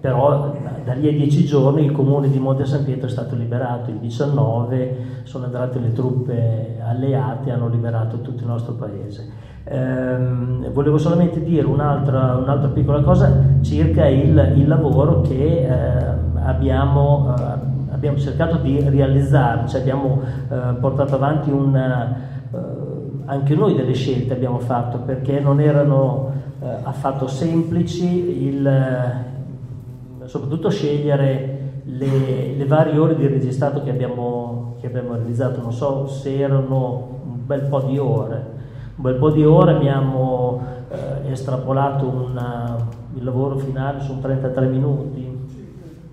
però da lì a dieci giorni il comune di Monte San Pietro è stato liberato, il 19 sono entrate le truppe alleate e hanno liberato tutto il nostro paese. Ehm, volevo solamente dire un'altra, un'altra, piccola cosa circa il, il lavoro che eh, abbiamo, eh, abbiamo, cercato di realizzare, cioè abbiamo eh, portato avanti un, eh, anche noi delle scelte abbiamo fatto perché non erano eh, affatto semplici il, soprattutto scegliere le, le, varie ore di registrato che abbiamo, che abbiamo realizzato, non so se erano un bel po' di ore, un bel po' di ore abbiamo eh, estrapolato una, il lavoro finale su 33 minuti,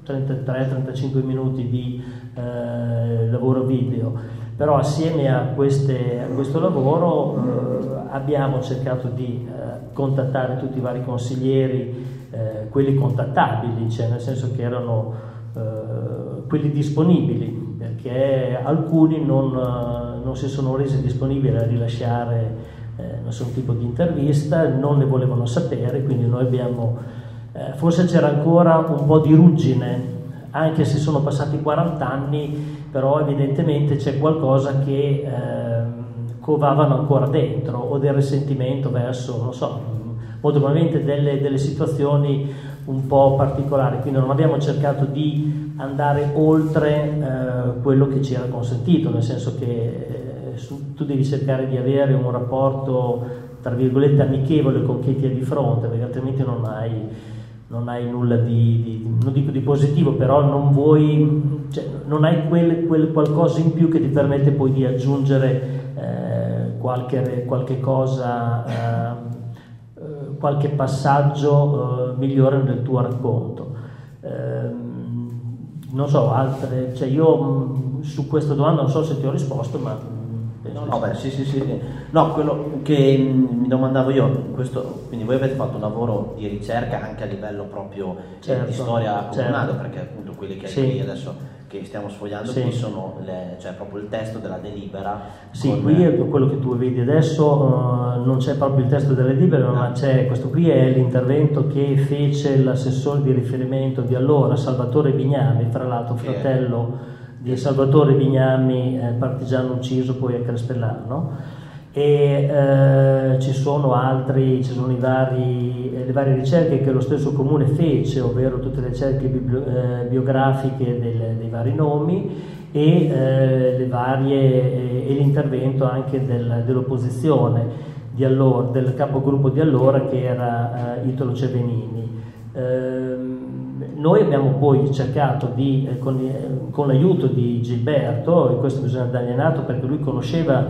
33-35 minuti di eh, lavoro video, però assieme a, queste, a questo lavoro eh, abbiamo cercato di eh, contattare tutti i vari consiglieri eh, quelli contattabili, cioè nel senso che erano eh, quelli disponibili, perché alcuni non, eh, non, si sono resi disponibili a rilasciare eh, nessun tipo di intervista, non ne volevano sapere, quindi noi abbiamo, eh, forse c'era ancora un po' di ruggine, anche se sono passati 40 anni, però evidentemente c'è qualcosa che ehm, covavano ancora dentro o del risentimento verso, non so, molto probabilmente delle, delle situazioni un po' particolari, quindi non abbiamo cercato di andare oltre eh, quello che ci era consentito, nel senso che eh, tu devi cercare di avere un rapporto, tra virgolette, amichevole con chi ti è di fronte, perché altrimenti non hai, non hai nulla di, di, non dico di positivo, però non vuoi, cioè, non hai quel, quel, qualcosa in più che ti permette poi di aggiungere eh, qualche, qualche cosa eh, qualche passaggio eh, migliore nel tuo racconto. Eh, non so, altre, cioè io mh, su questa domanda non so se ti ho risposto, ma... No, no, beh, sì, sì, sì. No, quello che mi domandavo io, questo, quindi voi avete fatto un lavoro di ricerca anche a livello proprio certo, di storia comunale, certo. perché appunto quelli che sì. adesso che stiamo sfogliando sì. qui sono le, cioè proprio il testo della delibera. Sì, con... qui è quello che tu vedi adesso, uh, non c'è proprio il testo della delibera, no. ma c'è questo qui è l'intervento che fece l'assessore di riferimento di allora, Salvatore Bignami, tra l'altro fratello di Salvatore Bignami, eh, partigiano ucciso poi a Crespellano e eh, ci sono altri, ci sono vari, eh, le varie ricerche che lo stesso comune fece, ovvero tutte le ricerche biblio, eh, biografiche del, dei vari nomi e, eh, varie, eh, e l'intervento anche del, dell'opposizione allora, del capogruppo di allora che era eh, Italo Cevenini. Ehm, noi abbiamo poi cercato di, con, con l'aiuto di Gilberto, e questo bisogna dargli nato perché lui conosceva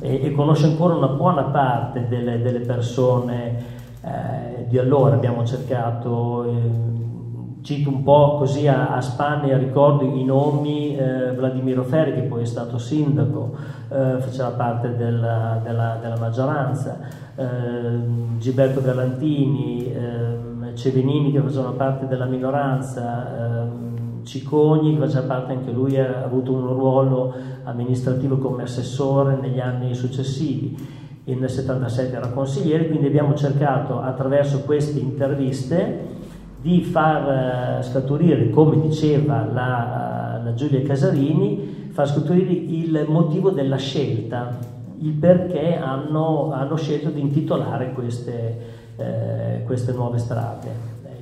e, e conosce ancora una buona parte delle, delle persone eh, di allora. Abbiamo cercato, eh, cito un po' così a, a spanne, a ricordo i nomi, eh, Vladimiro Ferri che poi è stato sindaco, eh, faceva parte della, della, della maggioranza, ehm, Gilberto Galantini, ehm, Cevenini che facevano parte della minoranza ehm, Cicogni, che faceva parte anche lui, ha avuto un ruolo amministrativo come assessore negli anni successivi. E nel 77 era consigliere, quindi abbiamo cercato attraverso queste interviste di far uh, scaturire, come diceva la, uh, la, Giulia Casarini, far scaturire il motivo della scelta, il perché hanno, hanno scelto di intitolare queste, uh, queste nuove strade,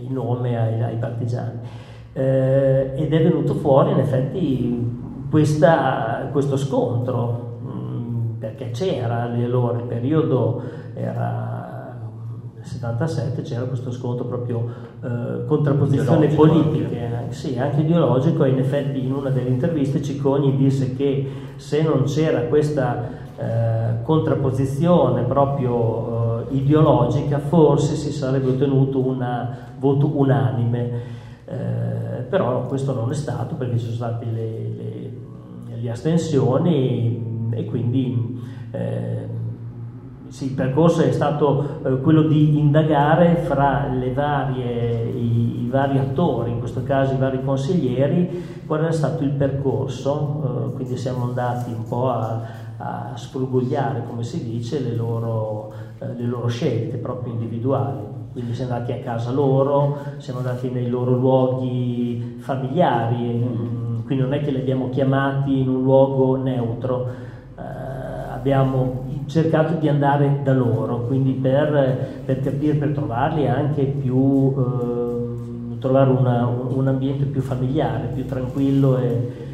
il nome ai, ai partigiani eh, ed è venuto fuori in effetti questa, questo scontro, mh, mm, perché c'era allora, il periodo era nel 77, c'era questo scontro proprio eh, contrapposizioni politiche, anche. sì, anche ideologico e in effetti in una delle interviste Cicconi disse che se non c'era questa eh, contrapposizione proprio eh, ideologica forse si sarebbe ottenuto un voto unanime. Eh, però questo non è stato perché ci sono state le, le, le astensioni e quindi eh, sì, il percorso è stato eh, quello di indagare fra varie, i, i, vari attori, in questo caso i vari consiglieri, qual era stato il percorso, eh, quindi siamo andati un po' a, a sfrugogliare, come si dice, le loro, eh, le loro scelte proprio individuali. Quindi siamo andati a casa loro, siamo andati nei loro luoghi familiari, mm, quindi non è che li abbiamo chiamati in un luogo neutro, eh, abbiamo cercato di andare da loro, quindi per, per capire, per trovarli anche più, eh, trovare una, un, ambiente più familiare, più tranquillo e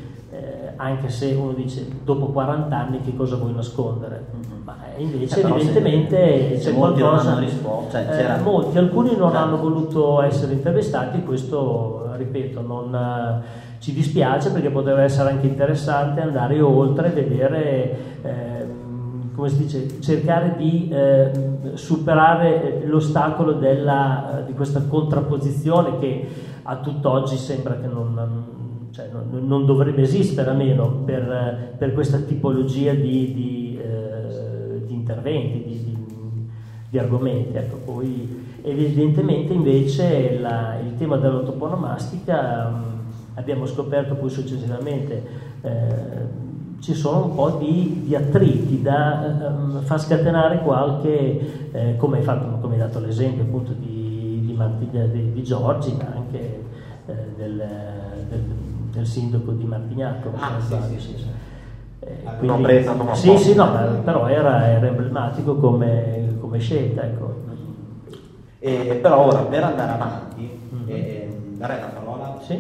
anche se uno dice dopo 40 anni che cosa vuoi nascondere? Mm-hmm. Ma invece eh, evidentemente se, c'è se qualcosa... Risposto, cioè, eh, molti, alcuni non hanno voluto essere intervistati, questo ripeto non ci dispiace perché poteva essere anche interessante andare oltre e vedere eh, come si dice, cercare di eh, superare l'ostacolo della, eh, di questa contrapposizione che a tutt'oggi sembra che non, cioè non, non dovrebbe esistere a meno per, per questa tipologia di, di, eh, di interventi, di, di, argomenti. Ecco, poi, evidentemente invece la, il tema dell'autoponomastica mh, abbiamo scoperto poi successivamente eh, ci sono un po' di, di attriti da um, far scatenare qualche, eh, come, hai fatto, come hai dato l'esempio appunto di, di, di, di Giorgi, ma anche eh, del, del, del, sindaco di Martignaco. Ah, sì, sì, sì, sì. Eh, quindi, sì, sì, no, però era, era emblematico come, come scelta. Ecco. E, però ora per andare avanti, mm-hmm. eh, darei la parola. Sì.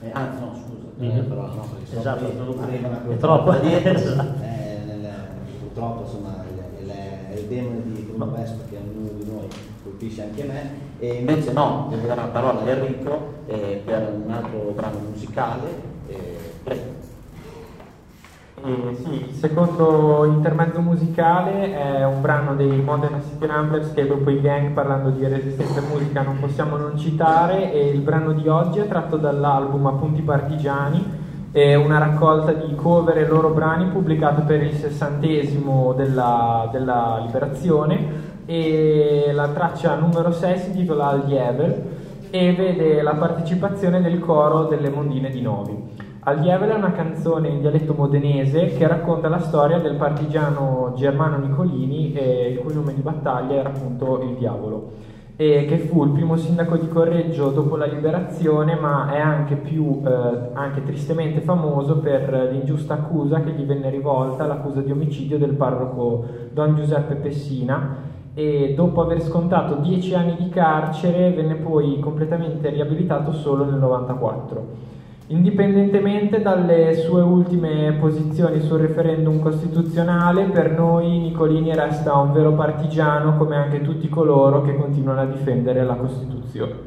Eh, anzi, no, scusa Dimmi. però no, esatto. so è troppo dietro, eh, nel, purtroppo insomma il, il, il demone di Bruno Vespa che ognuno di noi colpisce anche me e invece no, devo dare la parola a Enrico eh, per un altro brano musicale eh, eh, sì, il secondo intermezzo musicale è un brano dei Modern City Ramblers che dopo i gang parlando di resistenza musica non possiamo non citare e il brano di oggi è tratto dall'album Appunti Partigiani è una raccolta di cover e loro brani pubblicato per il sessantesimo della, della liberazione e la traccia numero 6 si intitola Al Dievel e vede la partecipazione del coro delle Mondine di Novi. Al Diavolo è una canzone in dialetto modenese che racconta la storia del partigiano Germano Nicolini, eh, il cui nome di battaglia era appunto il Diavolo, e che fu il primo sindaco di Correggio dopo la liberazione, ma è anche più, eh, anche tristemente famoso per l'ingiusta accusa che gli venne rivolta, l'accusa di omicidio del parroco Don Giuseppe Pessina, e dopo aver scontato dieci anni di carcere venne poi completamente riabilitato solo nel 94. Indipendentemente dalle sue ultime posizioni sul referendum costituzionale, per noi Nicolini resta un vero partigiano come anche tutti coloro che continuano a difendere la Costituzione.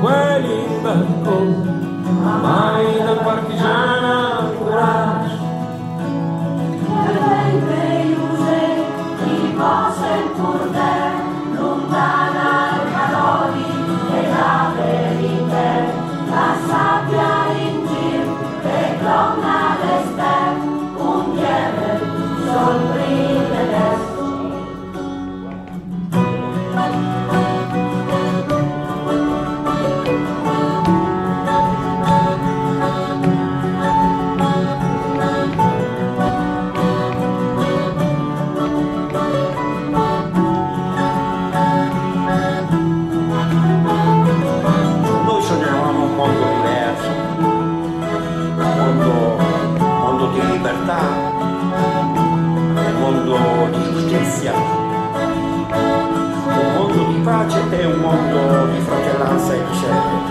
quelli in balcone, mai da partigiana coraggio. Pace e un mondo di fratellanza e di solidarietà.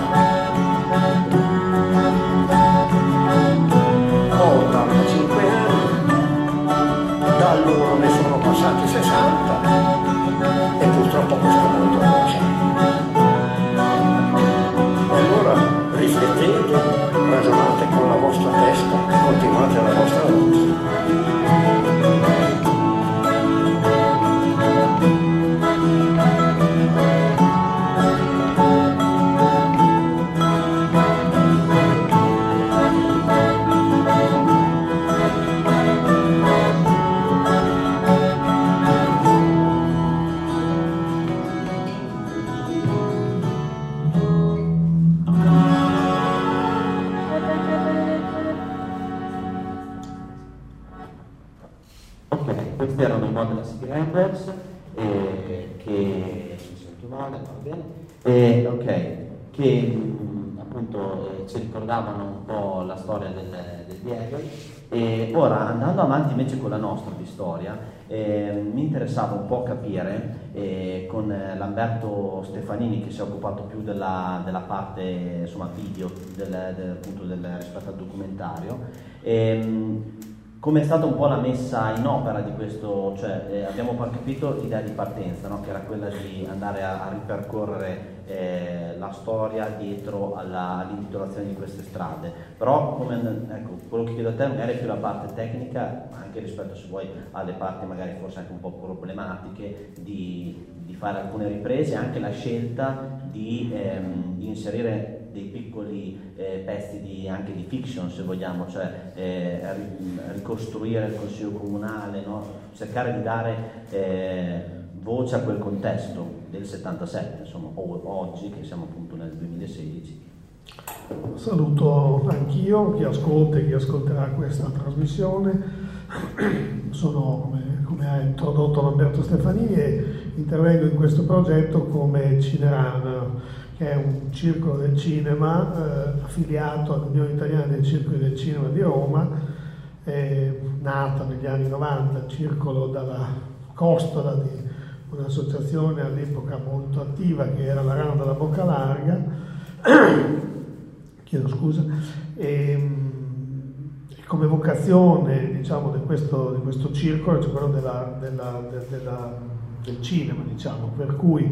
Male, va bene. Eh, ok, che mh, appunto eh, ci ricordavano un po' la storia del, del Diego. E ora andando avanti invece con la nostra di storia, eh, mi interessava un po' capire eh, con Lamberto Stefanini che si è occupato più della, della parte insomma, video del, del- appunto del, rispetto al documentario. ehm, come è stata un po' la messa in opera di questo, cioè eh, abbiamo capito l'idea di partenza, no? che era quella di andare a, a ripercorrere eh, la storia dietro alla- all'intitolazione di queste strade, però come, ecco, quello che chiedo a te magari è più la parte tecnica, anche rispetto se vuoi alle parti magari forse anche un po' problematiche di, di fare alcune riprese, anche la scelta di, ehm, di inserire dei piccoli eh, pezzi di, anche di fiction se vogliamo, cioè eh, ri- ricostruire il consiglio comunale, no? cercare di dare eh, voce a quel contesto del 77, insomma, o oggi che siamo appunto nel 2016. Saluto anch'io chi ascolta e chi ascolterà questa trasmissione. Sono, come, ha introdotto Lamberto Stefanini, e intervengo in questo progetto come Cineran, che è un circolo del cinema eh, affiliato all'Unione Italiana dei Circoli del Cinema di Roma, eh, nata negli anni 90, il circolo dalla costola di un'associazione all'epoca molto attiva che era la Rana della Bocca Larga, chiedo scusa, e, e come vocazione diciamo, di, questo, di questo circolo c'è quello della- della- de- della- del cinema, diciamo, per cui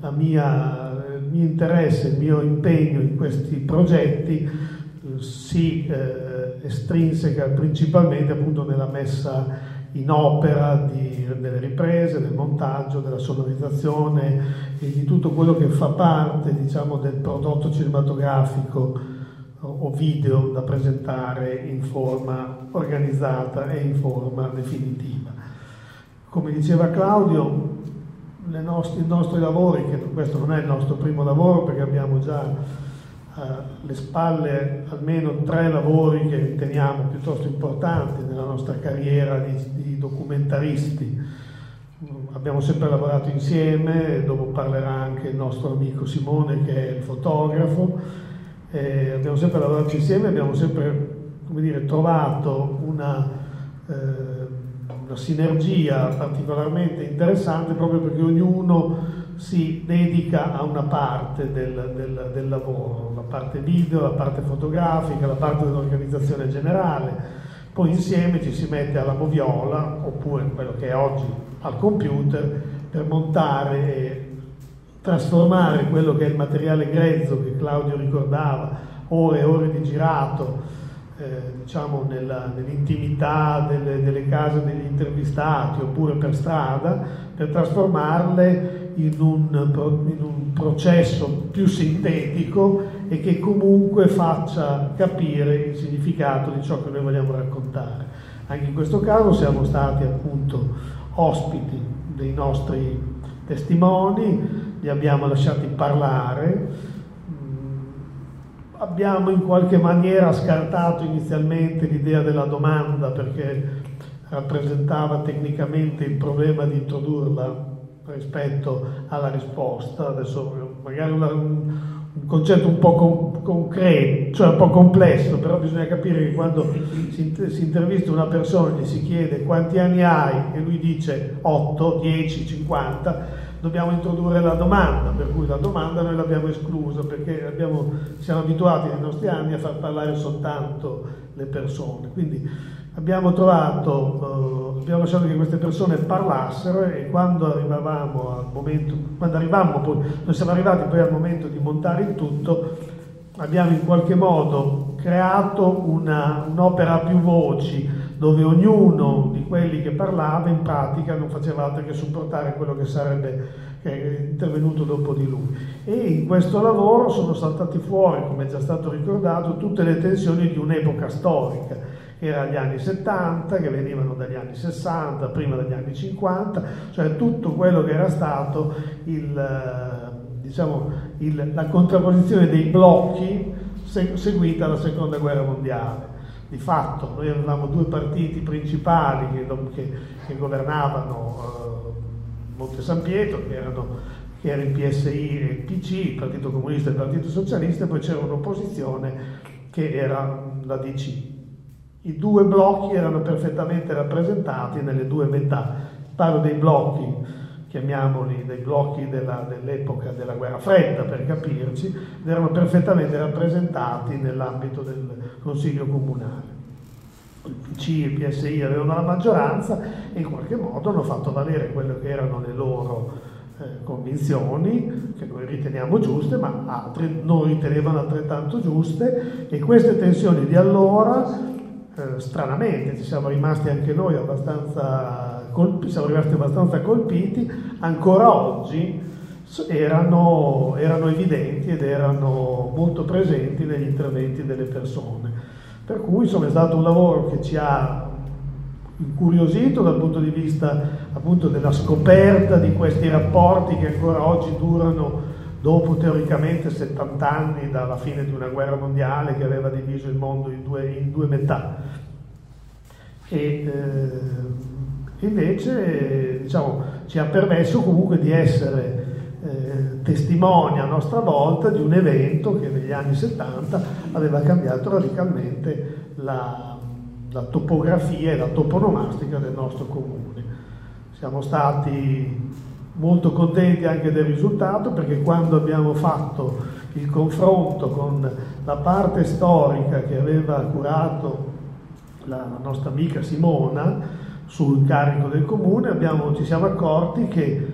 la mia- mio interesse, il mio impegno in questi progetti eh, si eh, estrinseca principalmente appunto nella messa in opera di- delle riprese, del montaggio, della sonorizzazione e di tutto quello che fa parte diciamo, del prodotto cinematografico o o video da presentare in forma organizzata e in forma definitiva. Come diceva Claudio, le nostri- i nostri lavori, che questo non è il nostro primo lavoro perché abbiamo già eh, alle spalle almeno tre lavori che riteniamo piuttosto importanti nella nostra carriera di, di documentaristi. Abbiamo sempre lavorato insieme, dopo parlerà anche il nostro amico Simone che è il fotografo. Eh, abbiamo sempre lavorato insieme, abbiamo sempre dire, trovato una, eh, una sinergia particolarmente interessante proprio perché ognuno si dedica a una parte del, del- del lavoro, la parte video, la parte fotografica, la parte dell'organizzazione generale. Poi insieme ci si mette alla moviola, oppure quello che è oggi al computer, per montare e trasformare quello che è il materiale grezzo che Claudio ricordava, ore e ore di girato, eh, diciamo nell'intimità delle, delle case degli intervistati oppure per strada, per trasformarle in un, in un processo più sintetico e che comunque faccia capire il significato di ciò che noi vogliamo raccontare. Anche in questo caso siamo stati appunto ospiti dei nostri testimoni, li abbiamo lasciati parlare, abbiamo in qualche maniera scartato inizialmente l'idea della domanda perché rappresentava tecnicamente il problema di introdurla rispetto alla risposta. Adesso magari una, un, un, concetto un po' con, concreto, cioè un po' complesso, però bisogna capire che quando si, si intervista una persona e gli si chiede quanti anni hai e lui dice 8, 10, 50, dobbiamo introdurre la domanda, per cui la domanda noi l'abbiamo esclusa perché abbiamo, siamo abituati nei nostri anni a far parlare soltanto le persone. Quindi abbiamo trovato, eh, abbiamo lasciato che queste persone parlassero e quando arrivavamo al momento, quando arrivavamo poi, noi siamo arrivati poi al momento di montare il tutto, abbiamo in qualche modo creato una, un'opera a più voci dove ognuno di quelli che parlava in pratica non faceva altro che supportare quello che sarebbe intervenuto dopo di lui. E in questo lavoro sono saltati fuori, come è già stato ricordato, tutte le tensioni di un'epoca storica era gli anni 70, che venivano dagli anni 60, prima dagli anni 50, cioè tutto quello che era stato il, diciamo, il, la contrapposizione dei blocchi seguita alla seconda guerra mondiale. Di fatto noi avevamo due partiti principali che, che, che governavano eh, Monte San Pietro, che erano che era il PSI e il PC, il Partito Comunista e il Partito Socialista, e poi c'era un'opposizione che era la DC. I due blocchi erano perfettamente rappresentati nelle due metà. Parlo dei blocchi, chiamiamoli dei blocchi della, dell'epoca della guerra fredda per capirci, erano perfettamente rappresentati nell'ambito del Consiglio Comunale. Il PC e il PSI avevano la maggioranza e in qualche modo hanno fatto valere quello che erano le loro eh, convinzioni, che noi riteniamo giuste, ma altri non ritenevano altrettanto giuste, e queste tensioni di allora eh, stranamente ci siamo rimasti anche noi abbastanza colpi, siamo rimasti abbastanza colpiti, ancora oggi erano, erano evidenti ed erano molto presenti negli interventi delle persone. Per cui insomma, è stato un lavoro che ci ha incuriosito dal punto di vista appunto della scoperta di questi rapporti che ancora oggi durano dopo teoricamente 70 anni dalla fine di una guerra mondiale che aveva diviso il mondo in due, in due metà. E eh, invece diciamo, ci ha permesso comunque di essere eh, testimoni a nostra volta di un evento che negli anni 70 aveva cambiato radicalmente la, la topografia e la toponomastica del nostro comune. Siamo stati molto contenti anche del risultato perché quando abbiamo fatto il confronto con la parte storica che aveva curato la nostra amica Simona sul carico del comune, abbiamo, ci siamo accorti che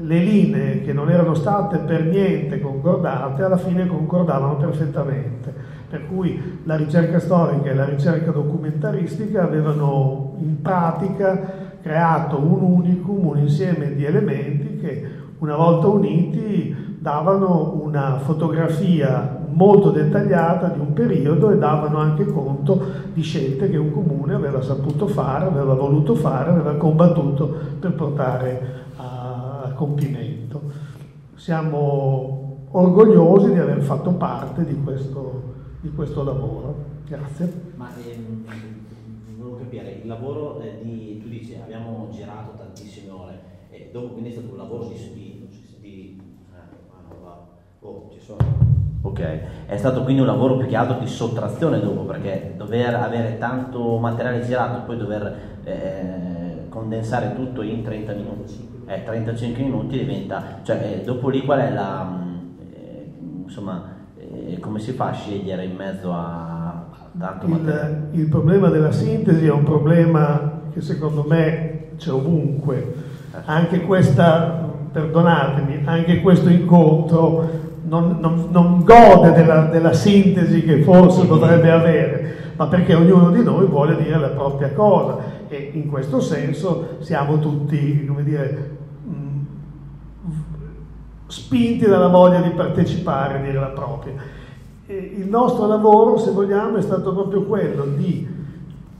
le linee che non erano state per niente concordate alla fine concordavano perfettamente, per cui la ricerca storica e la ricerca documentaristica avevano in pratica creato un unicum, un insieme di elementi che una volta uniti davano una fotografia molto dettagliata di un periodo e davano anche conto di scelte che un comune aveva saputo fare, aveva voluto fare, aveva combattuto per portare a, compimento. Siamo orgogliosi di aver fatto parte di questo, di questo lavoro. Grazie. Ma ehm, volevo capire, il lavoro eh, di, tu dici, abbiamo girato tantissime ore, e dopo quindi è stato un lavoro di, di, di eh, oh, Ok, è stato quindi un lavoro più che altro di sottrazione dopo, perché dover avere tanto materiale girato e poi dover eh, condensare tutto in 30 minuti, eh, 35 minuti diventa, cioè eh, dopo lì qual è la, eh, insomma, come si fa a scegliere in mezzo a Il, il problema della sintesi è un problema che secondo me c'è ovunque. Anche questa, perdonatemi, anche questo incontro non, non- non gode della, della sintesi che forse dovrebbe avere, ma perché ognuno di noi vuole dire la propria cosa e in questo senso siamo tutti, come dire, mh, spinti dalla voglia di partecipare, dire la propria. Il nostro lavoro, se vogliamo, è stato proprio quello di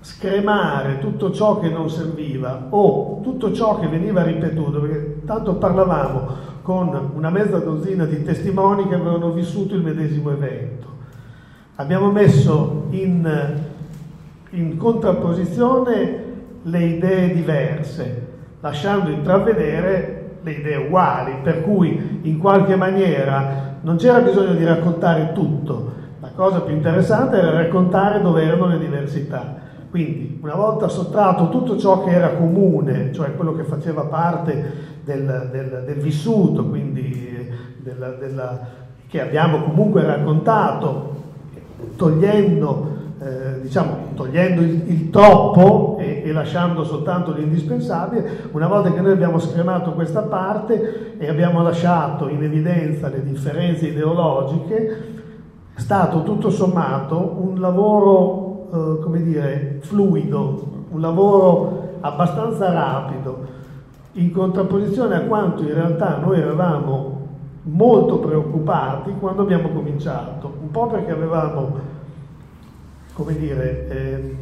scremare tutto ciò che non serviva o tutto ciò che veniva ripetuto, perché tanto parlavamo con una mezza dozzina di testimoni che avevano vissuto il medesimo evento. Abbiamo messo in, in contrapposizione le idee diverse, lasciando intravedere le idee uguali, per cui in qualche maniera non c'era bisogno di raccontare tutto, la cosa più interessante era raccontare dove erano le diversità. Quindi, una volta sottratto tutto ciò che era comune, cioè quello che faceva parte del, del- del vissuto, quindi eh, della- della- che abbiamo comunque raccontato, togliendo, eh, diciamo, togliendo il, il troppo e, e lasciando soltanto l'indispensabile, una volta che noi abbiamo scremato questa parte e abbiamo lasciato in evidenza le differenze ideologiche, è stato tutto sommato un lavoro, eh, come dire, fluido, un lavoro abbastanza rapido, in contrapposizione a quanto in realtà noi eravamo molto preoccupati quando abbiamo cominciato, un po' perché avevamo, come dire, ehm,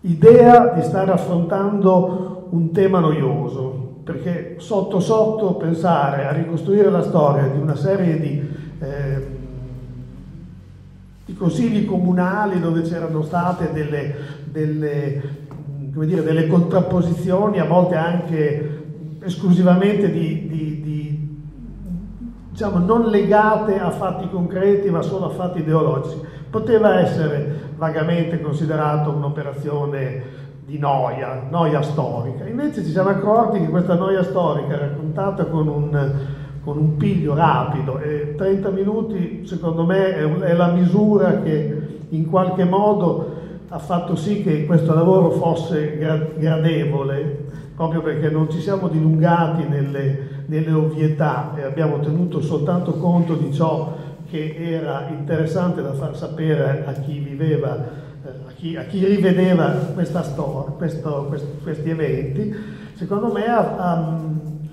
idea di stare affrontando un tema noioso, perché sotto sotto pensare a ricostruire la storia di una serie di, ehm, di consigli comunali dove c'erano state delle, delle, dire, delle contrapposizioni, a volte anche esclusivamente di, di- di, diciamo, non legate a fatti concreti ma solo a fatti ideologici. Poteva essere vagamente considerato un'operazione di noia, noia storica. Invece ci siamo accorti che questa noia storica raccontata con un, con un piglio rapido e 30 minuti secondo me è, è la misura che in qualche modo ha fatto sì che questo lavoro fosse gra- gradevole, proprio perché non ci siamo dilungati nelle, nelle ovvietà e abbiamo tenuto soltanto conto di ciò che era interessante da far sapere a chi viveva, eh, a chi, a chi rivedeva questa storia, questo- quest- questi eventi, secondo me ha, ha-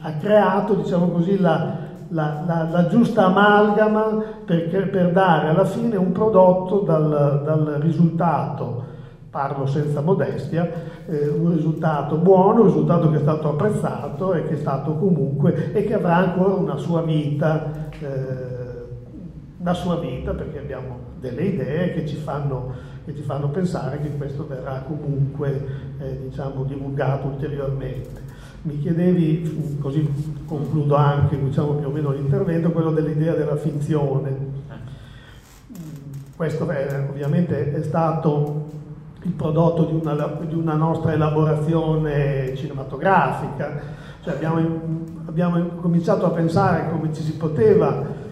ha creato, diciamo così, la, la- la- la giusta amalgama per, per dare alla fine un prodotto dal, dal risultato parlo senza modestia, eh, un risultato buono, un risultato che è stato apprezzato e che è stato comunque e che avrà ancora una sua vita, eh, una sua vita perché abbiamo delle idee che ci fanno, che ci fanno pensare che questo verrà comunque eh, diciamo, divulgato ulteriormente. Mi chiedevi, così concludo anche diciamo, più o meno l'intervento, quello dell'idea della finzione. Questo è, ovviamente è stato il prodotto di una, di una nostra elaborazione cinematografica, cioè abbiamo, abbiamo cominciato a pensare come ci si poteva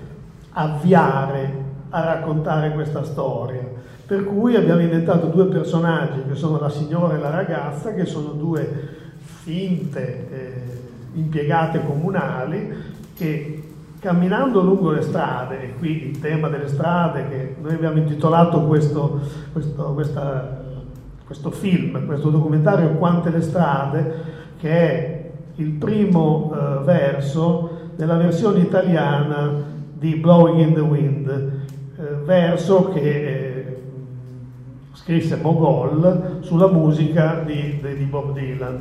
avviare a raccontare questa storia. Per cui abbiamo inventato due personaggi che sono la signora e la ragazza, che sono due finte eh, impiegate comunali che camminando lungo le strade, e qui il tema delle strade, che noi abbiamo intitolato questo, questo, questa, questo film, questo documentario Quante le strade, che è il primo eh, verso della versione italiana di Blowing in the Wind, eh, verso che eh, scrisse Mogol sulla musica di, di Bob Dylan.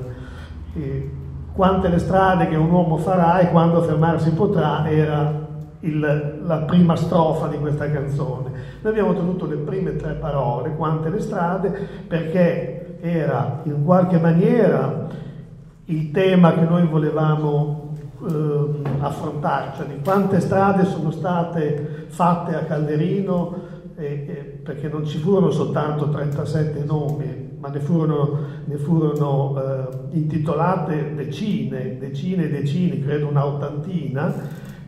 E quante le strade che un uomo farà e quando fermarsi potrà era il- la prima strofa di questa canzone. Noi abbiamo tenuto le prime tre parole, quante le strade, perché era in qualche maniera il tema che noi volevamo affrontare, cioè di quante strade sono state fatte a Calderino, e- e- perché non ci furono soltanto 37 nomi, ma ne furono, ne furono eh, intitolate decine, decine e decine, credo una ottantina,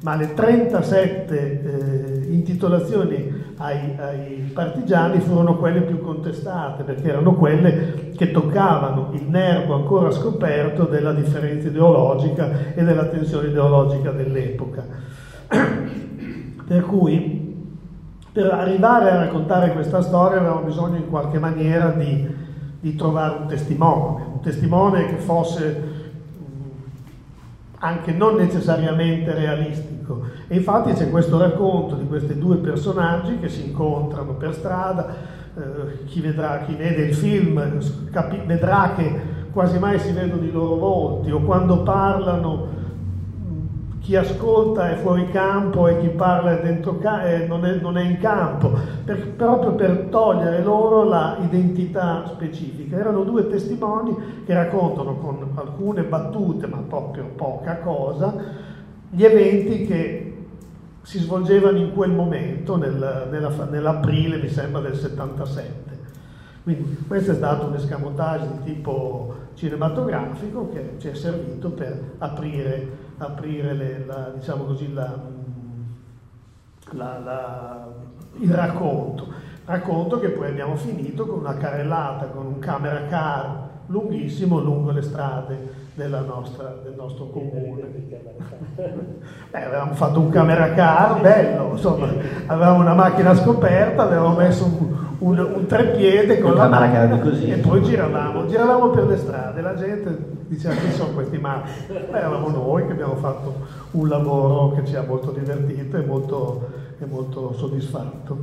ma le 37 eh, intitolazioni ai, ai, partigiani furono quelle più contestate, perché erano quelle che toccavano il nervo ancora scoperto della differenza ideologica e della tensione ideologica dell'epoca. per cui, per arrivare a raccontare questa storia avevamo bisogno in qualche maniera di, di trovare un testimone, un testimone che fosse anche non necessariamente realistico. E infatti c'è questo racconto di questi due personaggi che si incontrano per strada, eh, chi, vedrà, chi, vede il film capi- vedrà che quasi mai si vedono i loro volti o quando parlano chi ascolta è fuori campo e chi parla è dentro eh, non, è, non, è, in campo, per, proprio per togliere loro la identità specifica. Erano due testimoni che raccontano con alcune battute, ma proprio poca cosa, gli eventi che si svolgevano in quel momento, nel, nella, nell'aprile, mi sembra, del 77. Quindi questo è stato un escamotage di tipo cinematografico che ci è servito per aprire aprire le, la, diciamo così, la, la, il racconto. Racconto che poi abbiamo finito con una carrellata, con un camera car lunghissimo lungo le strade nostra, del nostro comune. Beh, avevamo fatto un camera car bello, insomma, avevamo una macchina scoperta, avevamo messo un, un, un treppiede con la macchina e poi giravamo, giravamo per le strade, la gente diceva chi sono questi matti? eravamo noi che abbiamo fatto un lavoro che ci ha molto divertito e molto, e molto soddisfatto.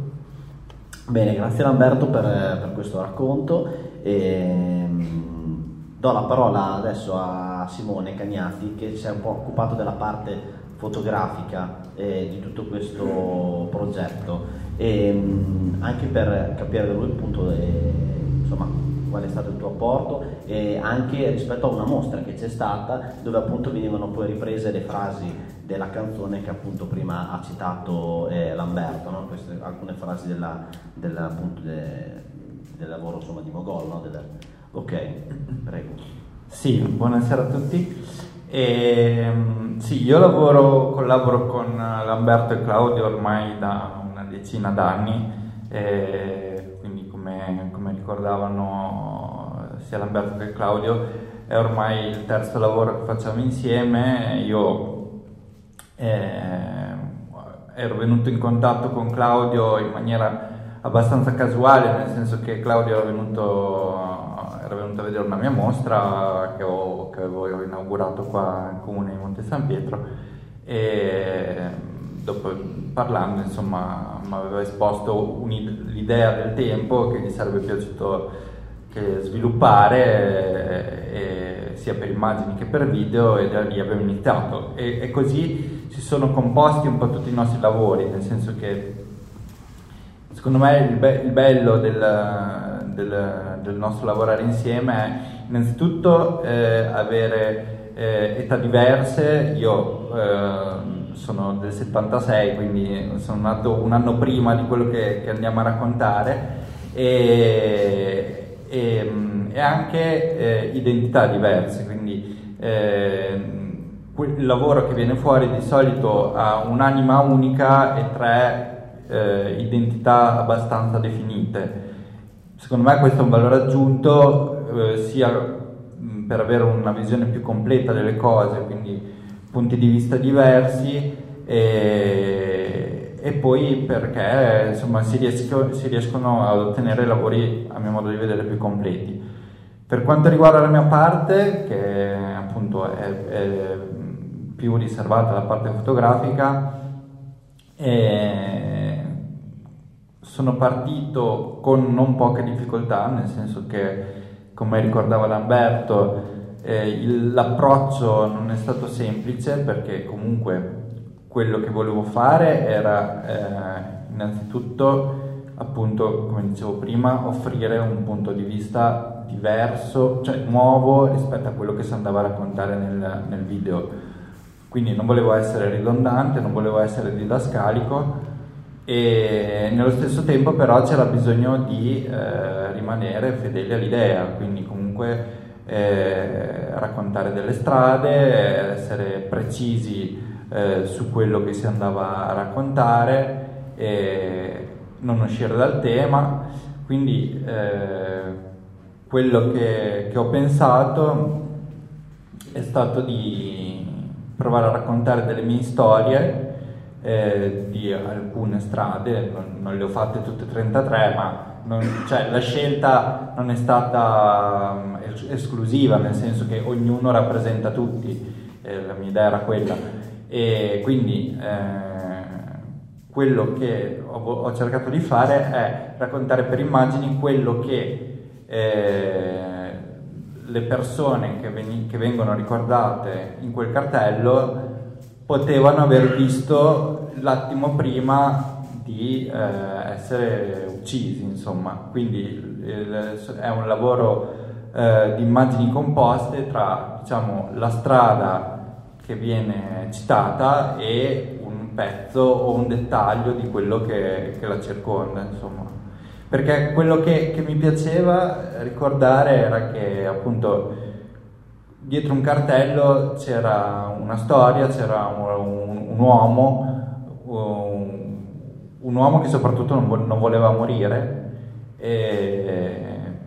Bene, grazie Lamberto per, per questo racconto. E, do la parola adesso a Simone Cagnati che si è un po' occupato della parte fotografica eh, di tutto questo progetto e anche per capire da lui appunto eh, insomma qual è stato il tuo apporto e anche rispetto a una mostra che c'è stata dove appunto venivano poi riprese le frasi della canzone che appunto prima ha citato eh, Lamberto, no? Queste, alcune frasi della, della, appunto de, del lavoro insomma, di Mogol. No? Della... Ok, prego. Sì, buonasera a tutti. E, ehm, sì, io lavoro, collaboro con Lamberto e Claudio ormai da una decina d'anni. E, come, come ricordavano sia Lamberto che Claudio, è ormai il terzo lavoro che facciamo insieme. Io eh, ero venuto in contatto con Claudio in maniera abbastanza casuale, nel senso che Claudio era venuto, era venuto a vedere una mia mostra che, ho, che avevo inaugurato qua in comune di Monte San Pietro e dopo parlando insomma mi aveva esposto l'idea del tempo che gli sarebbe piaciuto sviluppare eh, sia per immagini che per video e da lì abbiamo iniziato. E, e, così si sono composti un po' tutti i nostri lavori nel senso che secondo me il, be- il bello del, del, del, nostro lavorare insieme è innanzitutto eh, avere eh, età diverse io eh, sono del 76, quindi sono nato un anno prima di quello che, che andiamo a raccontare e, e, e anche eh, identità diverse, quindi eh, il lavoro che viene fuori di solito ha un'anima unica e tre eh, identità abbastanza definite. Secondo me questo è un valore aggiunto eh, sia per avere una visione più completa delle cose, quindi punti di vista diversi e, e poi perché insomma, si, riesco, si, riescono ad ottenere lavori a mio modo di vedere più completi. Per quanto riguarda la mia parte, che appunto è, è più riservata alla parte fotografica, eh, sono partito con non poche difficoltà, nel senso che, come ricordava Lamberto, eh, il, l'approccio non è stato semplice perché comunque quello che volevo fare era eh, innanzitutto appunto come dicevo prima offrire un punto di vista diverso cioè nuovo rispetto a quello che si andava a raccontare nel, nel video. Quindi non volevo essere ridondante non volevo essere didascalico e nello stesso tempo però c'era bisogno di eh, rimanere fedeli all'idea quindi comunque eh, raccontare delle strade, essere precisi eh, su quello che si andava a raccontare non uscire dal tema. Quindi eh, quello che, che ho pensato è stato di provare a raccontare delle mie storie eh, di alcune strade, non, non, le ho fatte tutte e 33, ma non, cioè, la scelta non è stata um, esclusiva, nel senso che ognuno rappresenta tutti, eh, la mia idea era quella. E quindi eh, quello che ho, ho, cercato di fare è raccontare per immagini quello che eh, le persone che, ven- che vengono ricordate in quel cartello potevano aver visto l'attimo prima di eh, essere uccisi, insomma. Quindi il, è un lavoro eh, di immagini composte tra diciamo, la strada che viene citata e un pezzo o un dettaglio di quello che, che la circonda, insomma. Perché quello che, che mi piaceva ricordare era che appunto dietro un cartello c'era una storia, c'era un, un, un uomo, un, un, uomo che soprattutto non, non voleva morire,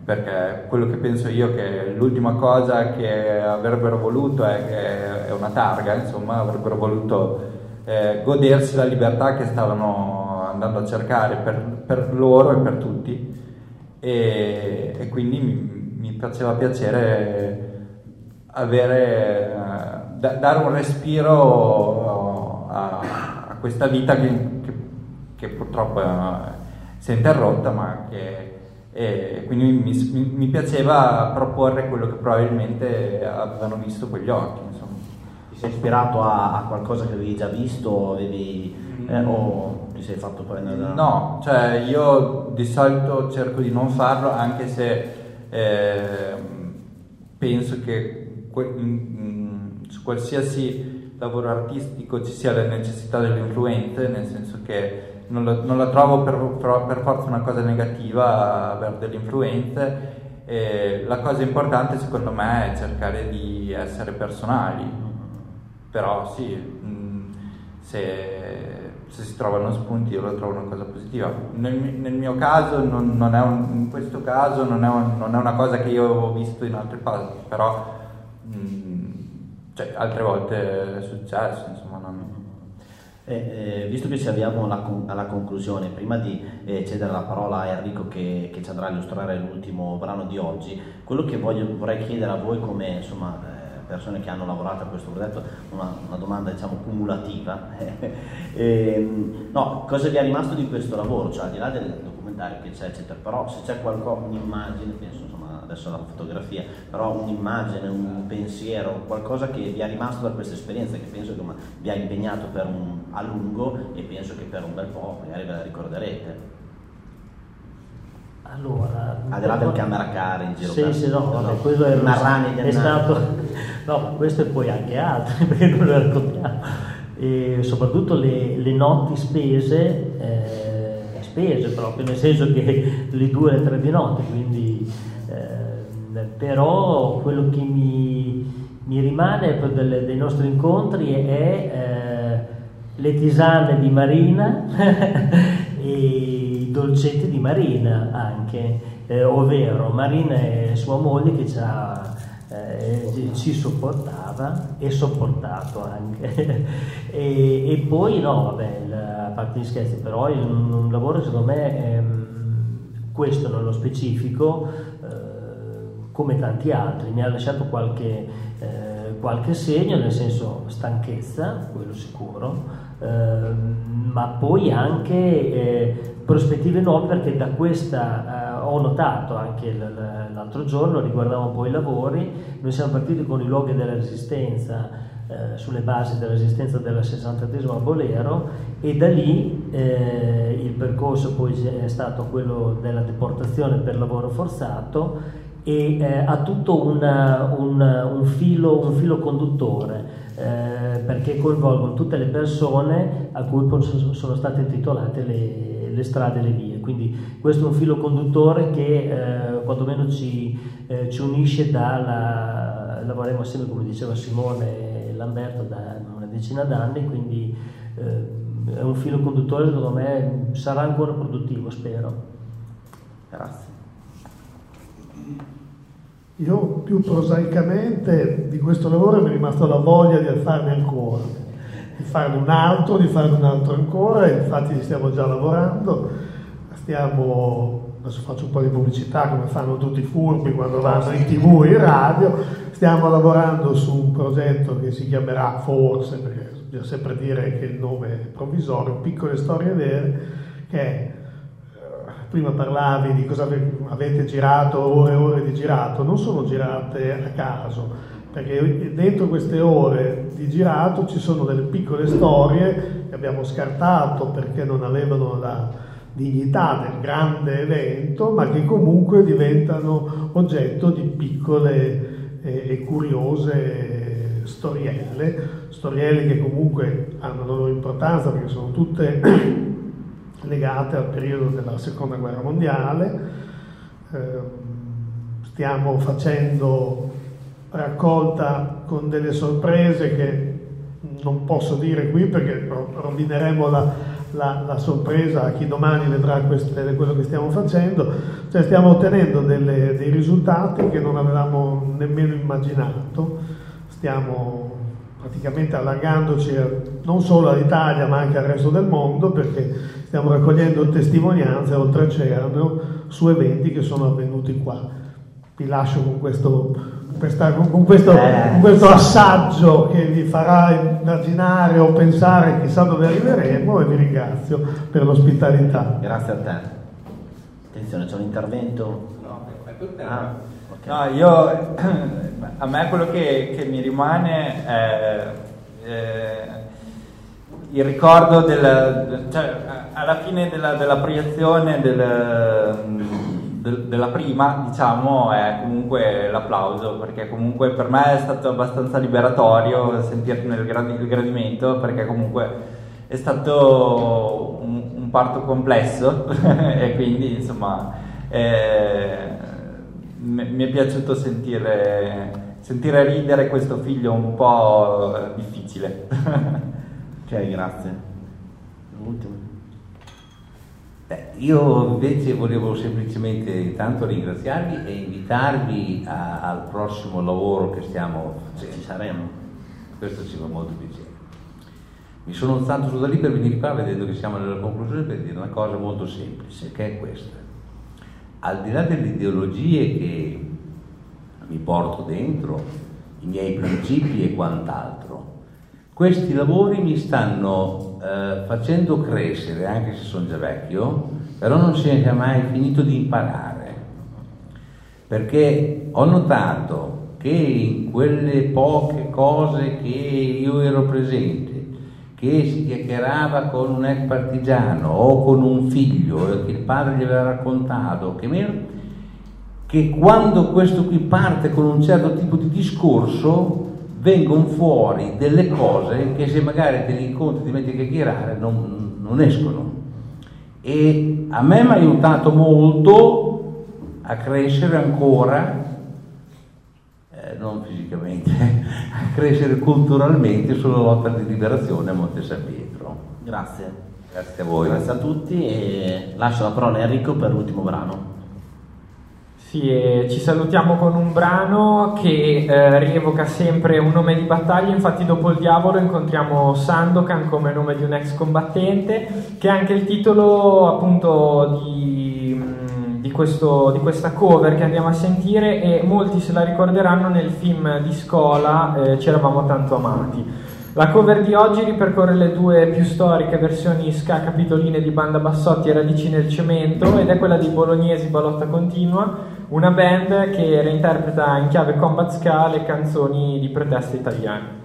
perché quello che penso io che l'ultima cosa che avrebbero voluto è, che è una targa, insomma, avrebbero voluto eh, godersi la libertà che stavano andando a cercare per, per loro e per tutti. E, e quindi mi, mi faceva piacere avere, uh, da, dare un respiro a, a questa vita che, che, che purtroppo uh, si è interrotta, ma che e quindi mi, mi, mi, piaceva proporre quello che probabilmente avevano visto quegli occhi. Insomma. Ti sei ispirato a, a qualcosa che avevi già visto avevi, eh, o ti sei fatto prendere da... No, cioè io di solito cerco di non farlo anche se eh, penso che su qualsiasi lavoro artistico ci sia la necessità delle influenze, nel senso che non, lo, non la trovo per, per, forza una cosa negativa avere delle influenze. E la cosa importante secondo me è cercare di essere personali, però sì, se, se si trovano spunti io lo trovo una cosa positiva. Nel, nel mio caso, non, non un, in questo caso, non è, un, non è, una cosa che io ho visto in altri casi, però Mm, cioè, altre volte è successo, insomma, non... Eh, eh, visto che ci avviamo alla, alla conclusione, prima di eh, cedere la parola a Enrico che, che, ci andrà a illustrare l'ultimo brano di oggi, quello che voglio, vorrei chiedere a voi come insomma, eh, persone che hanno lavorato a questo progetto, una, una domanda diciamo cumulativa, ehm, no, cosa vi è rimasto di questo lavoro? Cioè al di là del documentario che c'è, eccetera, però se c'è qualcosa, un'immagine, penso adesso la fotografia, però un'immagine, un pensiero, qualcosa che vi è rimasto da questa esperienza, che penso che vi ha impegnato per un, a lungo e penso che per un bel po' magari ve la ricorderete. Allora, al di là del camera car in giro sì, per, sì, no, vabbè, quello è, è stato no, questo e poi anche altri perché non lo raccontiamo. E soprattutto le, le notti spese eh, spese proprio nel senso che le due e le tre di notte quindi eh, però quello che mi, mi rimane delle, dei nostri incontri è eh, le tisane di Marina e i dolcetti di Marina anche, eh, ovvero Marina e sua moglie che ci, ha, eh, ci sopportava e sopportato anche. e, e, poi no, vabbè, a parte gli scherzi, però è un, lavoro secondo me... Ehm, questo nello specifico, come tanti altri, mi ha lasciato qualche, eh, qualche segno, nel senso stanchezza, quello sicuro, eh, ma poi anche eh, prospettive nuove perché da questa eh, ho notato anche l'altro giorno, riguardavo un po' i lavori, noi siamo partiti con i luoghi della resistenza eh, sulle basi della resistenza della 68esima Bolero e da lì eh, il percorso poi è stato quello della deportazione per lavoro forzato e eh, ha tutto una, un, un, filo, un, filo, conduttore eh, perché coinvolgono tutte le persone a cui sono state intitolate le, le strade e le vie. Quindi questo è un filo conduttore che eh, quantomeno ci, eh, ci unisce dalla... lavoriamo assieme come diceva Simone Lamberto da, è decina d'anni, quindi eh, è un filo conduttore secondo me sarà ancora produttivo, spero. Grazie. Io più prosaicamente di questo lavoro mi è rimasta la voglia di farne ancora, di farne un altro, di farne un altro ancora, infatti stiamo già lavorando, stiamo, adesso faccio un po' di pubblicità come fanno tutti i furbi quando vanno in tv e in radio, stiamo lavorando su un progetto che si chiamerà forse, perché bisogna sempre dire che il nome è provvisorio, Piccole Storie Vere, che è prima parlavi di cosa avete girato, ore e ore di girato, non sono girate a caso, perché dentro queste ore di girato ci sono delle piccole storie che abbiamo scartato perché non avevano la dignità del grande evento, ma che comunque diventano oggetto di piccole e curiose storielle, storielle che comunque hanno la loro importanza perché sono tutte legate al periodo della seconda guerra mondiale. Eh, stiamo facendo raccolta con delle sorprese che non posso dire qui perché rovineremo la, la, la sorpresa a chi domani vedrà queste, quello che stiamo facendo, cioè stiamo ottenendo delle, dei risultati che non avevamo nemmeno immaginato, stiamo praticamente allargandoci non solo all'Italia ma anche al resto del mondo perché stiamo raccogliendo testimonianze oltreoceano su eventi che sono avvenuti qua. Vi lascio con questo, questa, con questo, Eh, con questo assaggio che vi farà immaginare o pensare chissà dove arriveremo e vi ringrazio per l'ospitalità. Grazie a te. Attenzione, c'è un intervento. Ah, ok. No, io, a me quello che, che mi rimane è eh, il ricordo del, cioè, alla fine della, della proiezione del, del- della prima, diciamo, è comunque l'applauso, perché comunque per me è stato abbastanza liberatorio sentirne il, gradi- il gradimento, perché comunque è stato un, un parto complesso e quindi insomma eh, mi è piaciuto sentire, sentire ridere questo figlio un po' difficile. ok, grazie. L'ultimo. Beh, io invece volevo semplicemente intanto ringraziarvi e invitarvi a- al prossimo lavoro che stiamo facendo. Ci saremo. Questo ci fa molto piacere. Mi sono alzato su da lì per venire qua vedendo che siamo nella conclusione per dire una cosa molto semplice, che è questa. Al di là delle ideologie che mi porto dentro, i miei principi e quant'altro, questi lavori mi stanno eh, facendo crescere, anche se sono già vecchio, però non si è mai finito di imparare, perché ho notato che in quelle poche cose che io ero presente, che si chiacchierava con un ex partigiano o con un figlio che il padre gli aveva raccontato, che, meno, che quando questo qui parte con un certo tipo di discorso vengono fuori delle cose che se magari te li incontri ti metti a chiacchierare non, non escono. E a me mi ha aiutato molto a crescere ancora, non fisicamente, a crescere culturalmente sulla lotta di liberazione a Monte San Pietro. Grazie. Grazie a voi. Grazie a tutti e lascio la parola a Enrico per l'ultimo brano. Sì, e ci salutiamo con un brano che eh, rievoca sempre un nome di battaglia, infatti dopo il diavolo incontriamo Sandokan come nome di un ex combattente, che è anche il titolo appunto di, di, questo- di questa cover che andiamo a sentire e molti se la ricorderanno nel film di Scola eh, Ci eravamo tanto amati. La cover di oggi ripercorre le due più storiche versioni ska capitoline di Banda Bassotti e Radici nel Cemento ed è quella dei bolognesi Balotta Continua, una band che reinterpreta in chiave combat ska le canzoni di protesta italiane.